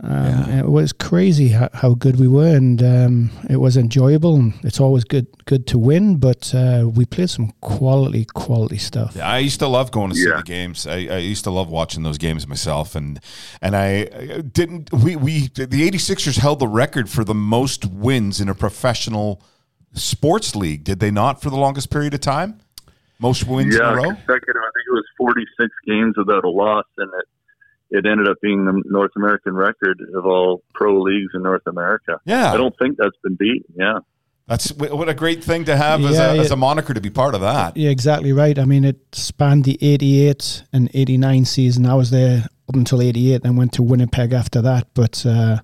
Um, yeah. It was crazy how, how, good we were, and um, it was enjoyable. And it's always good good to win, but uh, we played some quality quality stuff. Yeah, I used to love going to see the games. I, I, used to love watching those games myself, and and I didn't. We we the 86ers held the record for the most wins in a professional sports league, did they not, for the longest period of time? Most wins yeah, in a row? Consecutive. I think it was 46 games without a loss, and it, it ended up being the North American record of all pro leagues in North America. Yeah. I don't think that's been beaten. Yeah. That's what a great thing to have as, a, yeah. as a moniker to be part of that. Yeah, exactly right. I mean, it spanned the 88 and 89 season. I was there up until 88 and went to Winnipeg after that. But, uh,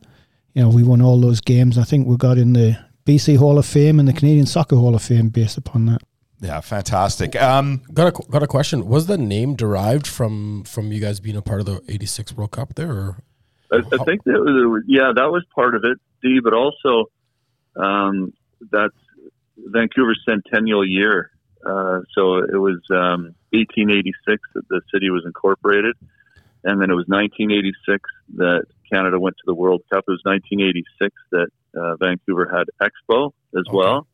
you know, we won all those games. I think we got in the BC Hall of Fame and the Canadian Soccer Hall of Fame based upon that. Yeah, fantastic. Um, got a got a question. Was the name derived from from you guys being a part of the '86 World Cup there? Or I, I think that was, yeah, that was part of it, D. But also, um, that's Vancouver's centennial year. Uh, so it was um, 1886 that the city was incorporated, and then it was 1986 that Canada went to the World Cup. It was 1986 that uh, Vancouver had Expo as okay. well.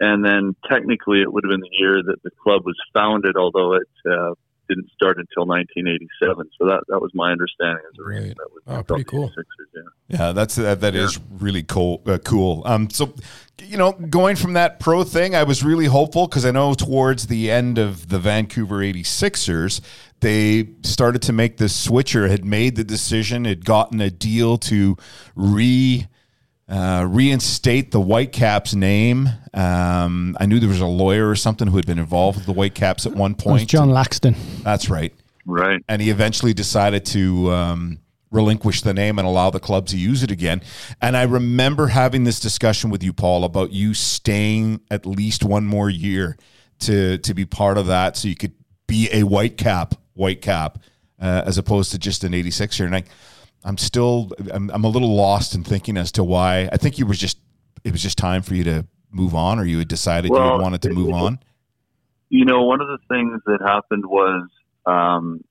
And then technically, it would have been the year that the club was founded, although it uh, didn't start until 1987. So that, that was my understanding as a reason. That was oh, pretty cool. yeah. yeah, that's that, that yeah. is really cool. Uh, cool. Um, so, you know, going from that pro thing, I was really hopeful because I know towards the end of the Vancouver 86ers, they started to make the switcher, had made the decision, had gotten a deal to re uh, reinstate the Whitecaps name. Um, I knew there was a lawyer or something who had been involved with the Whitecaps at one point. Was John Laxton. That's right. Right. And he eventually decided to um, relinquish the name and allow the club to use it again. And I remember having this discussion with you, Paul, about you staying at least one more year to to be part of that, so you could be a Whitecap, Whitecap, uh, as opposed to just an 86er. And I I'm still I'm, I'm a little lost in thinking as to why. I think you was just it was just time for you to move on, or you had decided well, you wanted to move on. You know, one of the things that happened was um,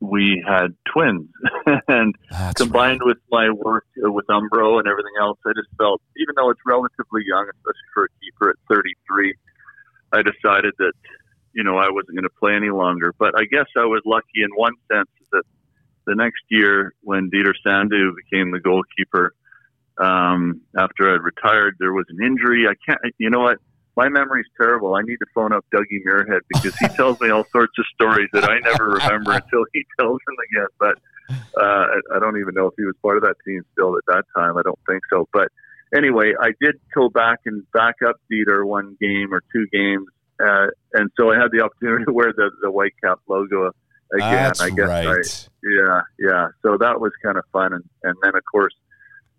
we had twins, and That's combined right. with my work with Umbro and everything else, I just felt, even though it's relatively young, especially for a keeper at 33, I decided that you know I wasn't going to play any longer. But I guess I was lucky in one sense the next year when Dieter Sandu became the goalkeeper, um, after I retired, there was an injury. I can't, you know what? My memory's terrible. I need to phone up Dougie Muirhead because he tells me all sorts of stories that I never remember until he tells them again. But Uh, I, don't even know if he was part of that team still at that time. I don't think so. But anyway, I did go back and back up Dieter one game or two games, uh, and so I had the opportunity to wear the the Whitecap logo again. That's I guess I, right. yeah, yeah. So that was kind of fun, and, and then of course,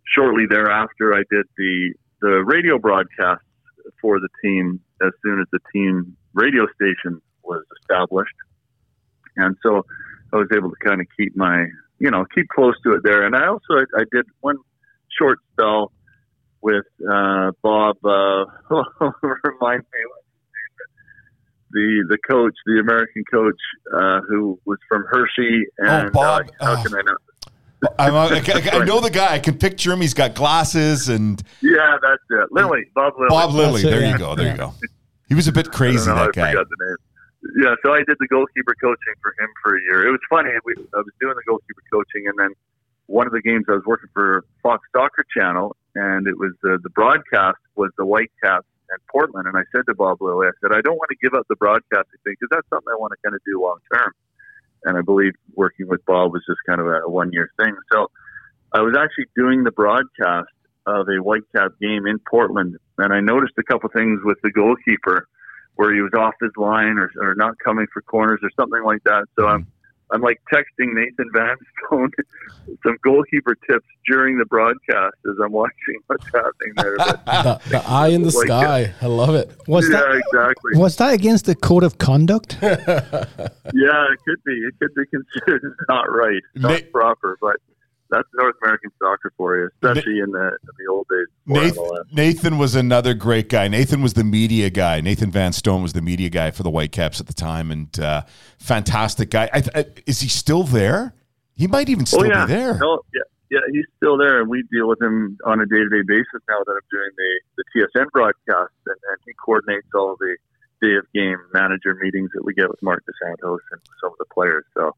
shortly thereafter, I did the the radio broadcast for the team as soon as the team radio station was established, and so I was able to kind of keep my you know keep close to it there. And I also I, I did one short spell with uh, Bob. Uh, remind me the the coach, the American coach, uh, who was from Hershey. And, Oh, Bob. Uh, how Oh. can I not? I'm, I, I- I know the guy. I can picture him. He's got glasses and Yeah, that's it. Lilley, Bob Lilley. Bob Lilley. There yeah. you go. There you go. He was a bit I crazy, don't know, that I guy. forgot the name. Yeah, so I did the goalkeeper coaching for him for a year. It was funny. We, I was doing the goalkeeper coaching, and then one of the games I was working for Fox Soccer Channel, and it was the, the broadcast was the Whitecaps and Portland. And I said to Bob Lilley, I said, I don't want to give up the broadcasting thing because that's something I want to kind of do long term. And I believe working with Bob was just kind of a, one year thing. So I was actually doing the broadcast of a Whitecap game in Portland, and I noticed a couple things with the goalkeeper where he was off his line or, or not coming for corners or something like that. So I'm I'm like texting Nathan Vanstone some goalkeeper tips during the broadcast as I'm watching what's happening there. But, the, the eye in the Like, uh, sky. I love it. Was yeah, that exactly. was that against the code of conduct? Yeah, it could be. It could be considered not right, not Na- proper, but that's North American soccer for you, especially in the in the old days. Nathan, Nathan was another great guy. Nathan was the media guy. Nathan Van Stone was the media guy for the Whitecaps at the time, and uh, fantastic guy. I, I, is he still there? He might even still oh yeah, be there. No, yeah, yeah, he's still there, and we deal with him on a day to day basis now that I'm doing the the TSN broadcast, and, and he coordinates all the day of game manager meetings that we get with Marc Dos Santos and some of the players. So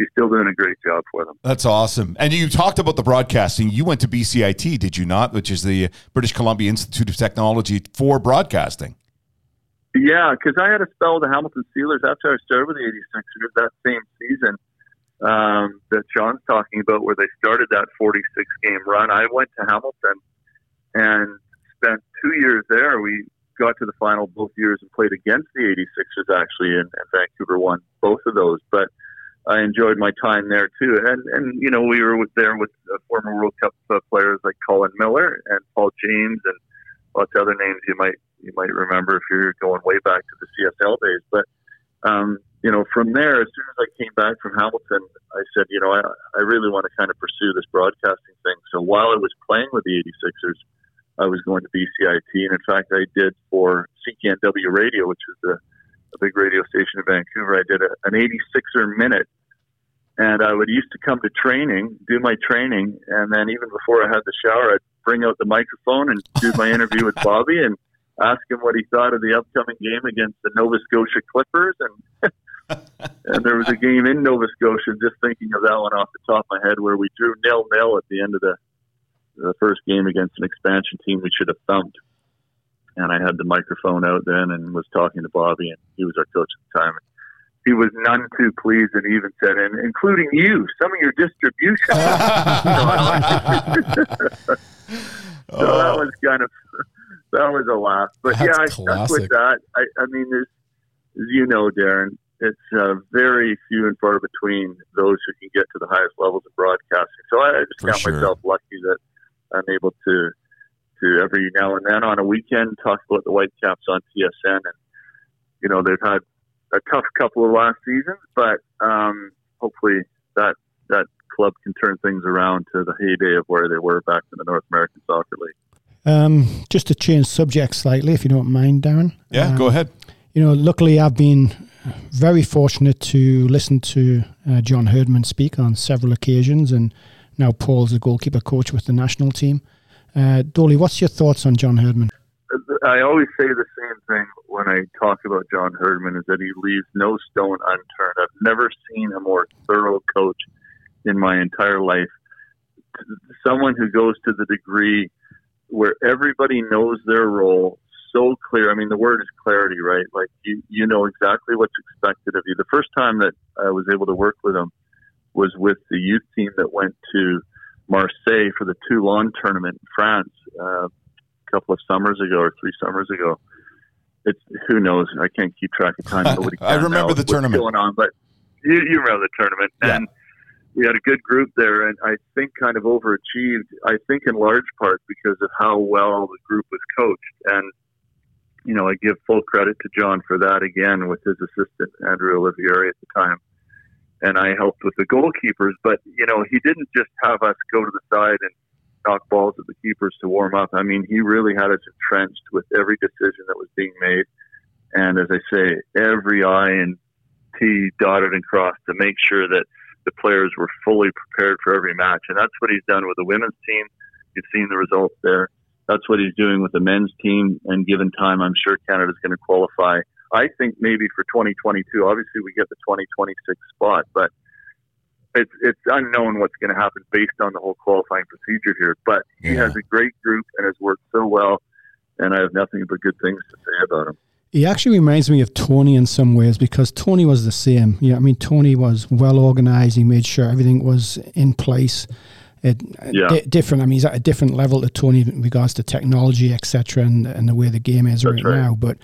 he's still doing a great job for them. That's awesome. And you talked about the broadcasting. You went to BCIT, did you not? Which is the British Columbia Institute of Technology for broadcasting. Yeah, because I had a spell with the Hamilton Steelers after I started with the 86ers that same season um, that Sean's talking about, where they started that 46 game run. I went to Hamilton and spent two years there. We got to the final both years and played against the 86ers actually, and, and Vancouver won both of those. But I enjoyed my time there too. And, and you know, we were with, there with uh, former World Cup uh, players like Colin Miller and Paul James and lots of other names you might you might remember if you're going way back to the CSL days. But um, you know, from there, as soon as I came back from Hamilton, I said, you know, I, I really want to kind of pursue this broadcasting thing. So while I was playing with the 86ers, I was going to BCIT, and in fact, I did for CKNW Radio, which is the a big radio station in Vancouver. I did a, an 86er minute, and I would used to come to training, do my training, and then even before I had the shower, I'd bring out the microphone and do my interview with Bobby and ask him what he thought of the upcoming game against the Nova Scotia Clippers. And and there was a game in Nova Scotia. Just thinking of that one off the top of my head, where we drew nil nil at the end of the the first game against an expansion team we should have thumped. And I had the microphone out then and was talking to Bobby, and he was our coach at the time. He was none too pleased, and even said, "And including you, some of your distribution." so that was kind of that was a laugh. But That's yeah, I stuck with that. I, I mean, there's, as you know, Darren, it's uh, very few and far between those who can get to the highest levels of broadcasting. So I just For count sure. myself lucky that I'm able to to every now and then on a weekend talk about the Whitecaps on TSN, and you know they've had a tough couple of last seasons, but um, hopefully that that club can turn things around to the heyday of where they were back in the North American Soccer League. Um, just to change subject slightly, if you don't mind, Darren. Yeah, Um, go ahead. You know, luckily I've been very fortunate to listen to uh, John Herdman speak on several occasions, and now Paul's a goalkeeper coach with the national team. Uh, Dolly, what's your thoughts on John Herdman? I always say the same thing when I talk about John Herdman is that he leaves no stone unturned. I've never seen a more thorough coach in my entire life. Someone who goes to the degree where everybody knows their role so clear. I mean, the word is clarity, right? Like you, you know exactly what's expected of you. The first time that I was able to work with him was with the youth team that went to Marseille for the Toulon tournament in France uh, a couple of summers ago or three summers ago. It's who knows? I can't keep track of time. I remember the tournament. going on, but you, you remember the tournament, Yeah. and we had a good group there, and I think kind of overachieved. I think in large part because of how well the group was coached, and you know I give full credit to John for that again with his assistant Andrew Olivieri at the time, and I helped with the goalkeepers. But you know he didn't just have us go to the side and knock balls at the keepers to warm up. I mean he really had us entrenched with every decision that was being made, and as I say, every I and T dotted and crossed to make sure that the players were fully prepared for every match. And that's what he's done with the women's team. You've seen the results there. That's what he's doing with the men's team. And given time, I'm sure Canada's going to qualify. I think maybe for 2022. Obviously, we get the 2026 spot, but it's it's unknown what's going to happen based on the whole qualifying procedure here. But he Yeah. has a great group and has worked so well, and I have nothing but good things to say about him. He actually reminds me of Tony in some ways because Tony was the same. Yeah, I mean Tony was well organized. He made sure everything was in place. It, Yeah. di- different. I mean, he's at a different level to Tony in regards to technology, etc., and, and the way the game is right, right. now. But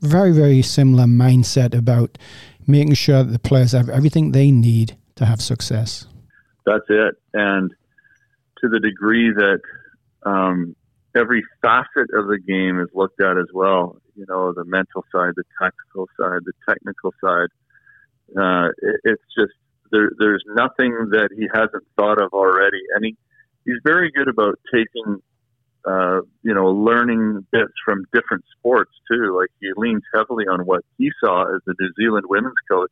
very, very similar mindset about making sure that the players have everything they need to have success. that's it. And to the degree that um, every facet of the game is looked at as well, you know, the mental side, the tactical side, the technical side, uh, it, it's just there, there's nothing that he hasn't thought of already. And he, he's very good about taking, uh, you know, learning bits from different sports too. Like he leans heavily on what he saw as the New Zealand women's coach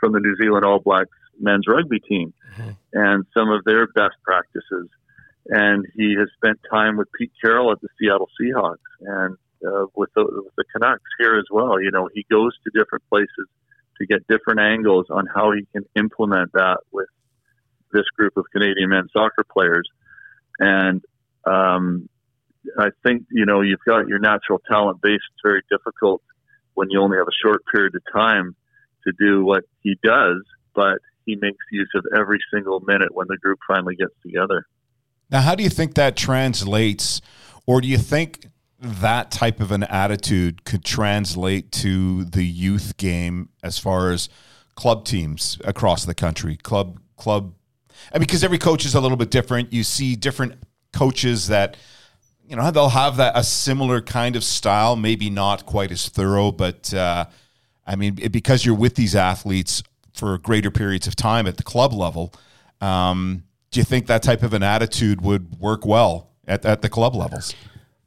from the New Zealand All Blacks men's rugby team and some of their best practices. And he has spent time with Pete Carroll at the Seattle Seahawks and uh, with, the, with the Canucks here as well. You know, he goes to different places to get different angles on how he can implement that with this group of Canadian men's soccer players. And um, I think, you know, you've got your natural talent base. It's very difficult when you only have a short period of time to do what he does, but he makes use of every single minute when the group finally gets together. Now, how do you think that translates, or do you think that type of an attitude could translate to the youth game as far as club teams across the country? Club, club, and because every coach is a little bit different, you see different coaches that you know they'll have that a similar kind of style, maybe not quite as thorough, but uh, I mean because you're with these athletes for greater periods of time at the club level. Um, do you think that type of an attitude would work well at, at the club levels?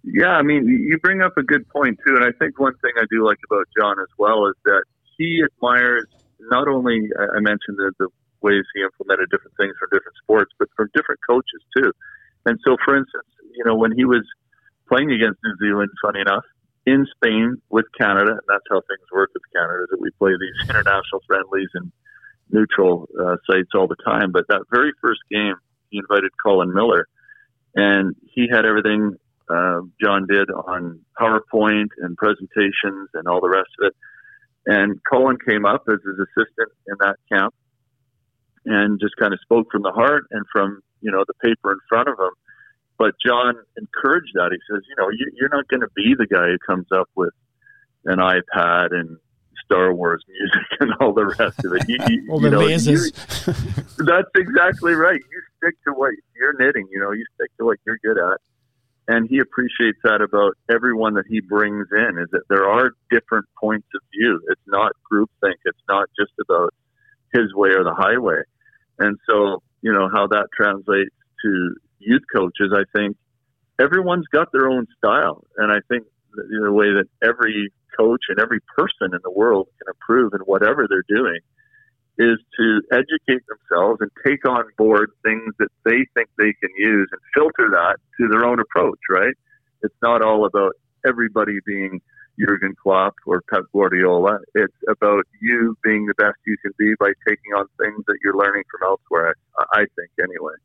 Yeah, I mean, you bring up a good point too, and I think one thing I do like about John as well is that he admires not only I I mentioned the, the ways he implemented different things from different sports, but from different coaches too. And so, for instance, you know, when he was playing against New Zealand, funny enough, in Spain with Canada, and that's how things work with Canada, is that we play these international friendlies and neutral uh, sites all the time. But that very first game, he invited Colin Miller, and he had everything uh, John did on PowerPoint and presentations and all the rest of it. And Colin came up as his assistant in that camp and just kind of spoke from the heart and from you know the paper in front of him. But John encouraged that. He says, you know, you, you're not going to be the guy who comes up with an iPad and Star Wars music and all the rest of it. You, you, All you know, mazes. you- that's exactly right. You stick to what you're knitting. You know, you stick to what you're good at. And he appreciates that about everyone that he brings in is that there are different points of view. It's not groupthink. It's not just about his way or the highway. And so, you know, how that translates to youth coaches, I think everyone's got their own style. And I think the, way that every coach and every person in the world can improve in whatever they're doing is to educate themselves and take on board things that they think they can use and filter that to their own approach, right? It's not all about everybody being Jurgen Klopp or Pep Guardiola. It's about you being the best you can be by taking on things that you're learning from elsewhere, I think, anyway.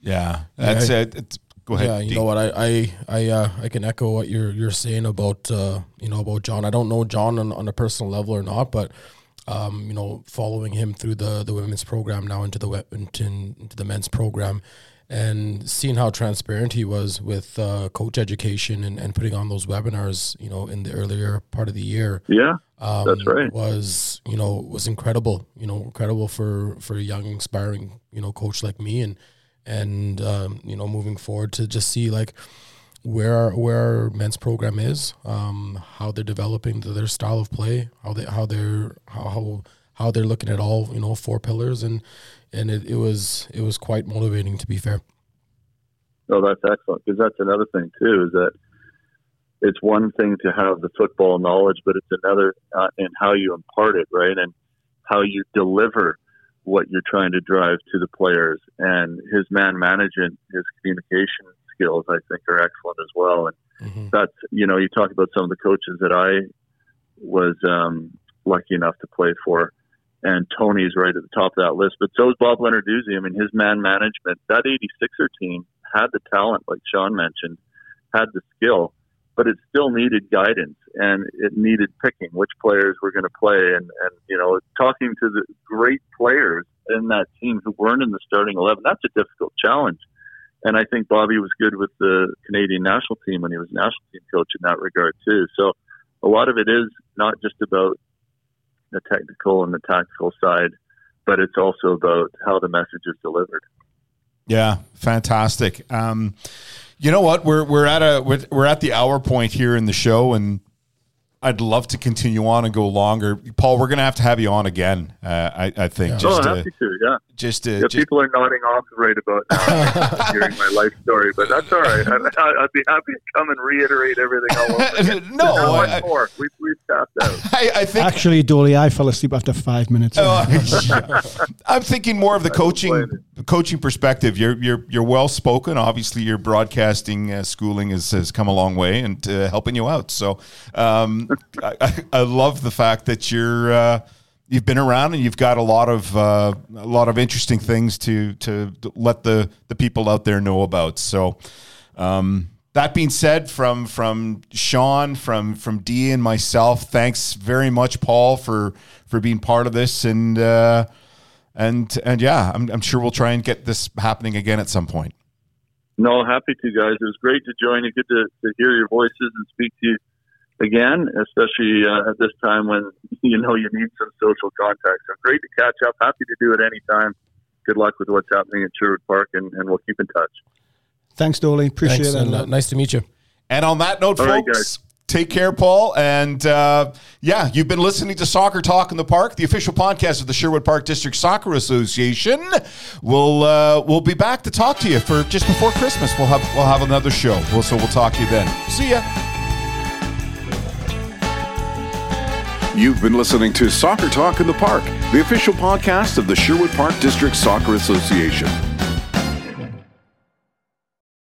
Yeah, that's Yeah. it. It's, go ahead. Yeah, you Dean. know what? I I I, uh, I can echo what you're you're saying about uh, you know about John. I don't know John on, on a personal level or not, but um, you know, following him through the the women's program now into the into, into the men's program, and seeing how transparent he was with uh, coach education and, and putting on those webinars, you know, in the earlier part of the year. Yeah, um, that's right. Was you know was incredible. You know, incredible for for a young, inspiring you know coach like me, and and um, you know moving forward to just see like where where our men's program is, um, how they're developing their style of play, how they how they're how how they're looking at all you know four pillars, and and it, it was it was quite motivating to be fair. Oh, that's excellent because that's another thing too is that it's one thing to have the football knowledge, but it's another uh, in how you impart it, right, and how you deliver what you're trying to drive to the players. And his man management, his communication skills, I think, are excellent as well. And mm-hmm. that's, you know, you talk about some of the coaches that I was um, lucky enough to play for, and Tony's right at the top of that list. But so is Bob Lenarduzzi. I mean, his man management, that 86er team had the talent, like Sean mentioned, had the skill, but it still needed guidance and it needed picking which players were going to play. And, and, you know, talking to the great players in that team who weren't in the starting 11, that's a difficult challenge. And I think Bobby was good with the Canadian national team when he was national team coach in that regard too. So a lot of it is not just about the technical and the tactical side, but it's also about how the message is delivered. Yeah, fantastic. Um, you know what? We're we're at a we're, we're at the hour point here in the show, and I'd love to continue on and go longer. Paul, we're going to have to have you on again. Uh, I, I think. Yeah. Just oh, happy to, yeah. Just to, yeah, just, people are nodding off right about now, hearing my life story, but that's all right. I, would be happy to come and reiterate everything all over. no, I, more. We, we've tapped out. I, I think actually, Dolly, I fell asleep after five minutes. Oh, I'm thinking more of the coaching coaching perspective. You're you're you're well spoken. Obviously, your broadcasting uh, schooling has, has come a long way and uh, helping you out. So. Um, I, I, love the fact that you're uh, you've been around and you've got a lot of uh, a lot of interesting things to to let the the people out there know about. So. Um, that being said, from from Sean, from from Dee and myself, thanks very much, Paul, for for being part of this, and uh, and and yeah, I'm, I'm sure we'll try and get this happening again at some point. No, happy to, guys. It was great to join you. Good to, to hear your voices and speak to you again, especially uh, at this time when you know you need some social contact. So great to catch up. Happy to do it anytime. Good luck with what's happening at Sherwood Park, and, and we'll keep in touch. Thanks, Dolly. Appreciate Thanks, it. And, uh, nice to meet you. And on that note, All folks. Right, take care, Paul. And uh, yeah, you've been listening to Soccer Talk in the Park, the official podcast of the Sherwood Park District Soccer Association. We'll uh, we'll be back to talk to you for just before Christmas. We'll have we'll have another show. We'll, so we'll talk to you then. See ya. You've been listening to Soccer Talk in the Park, the official podcast of the Sherwood Park District Soccer Association.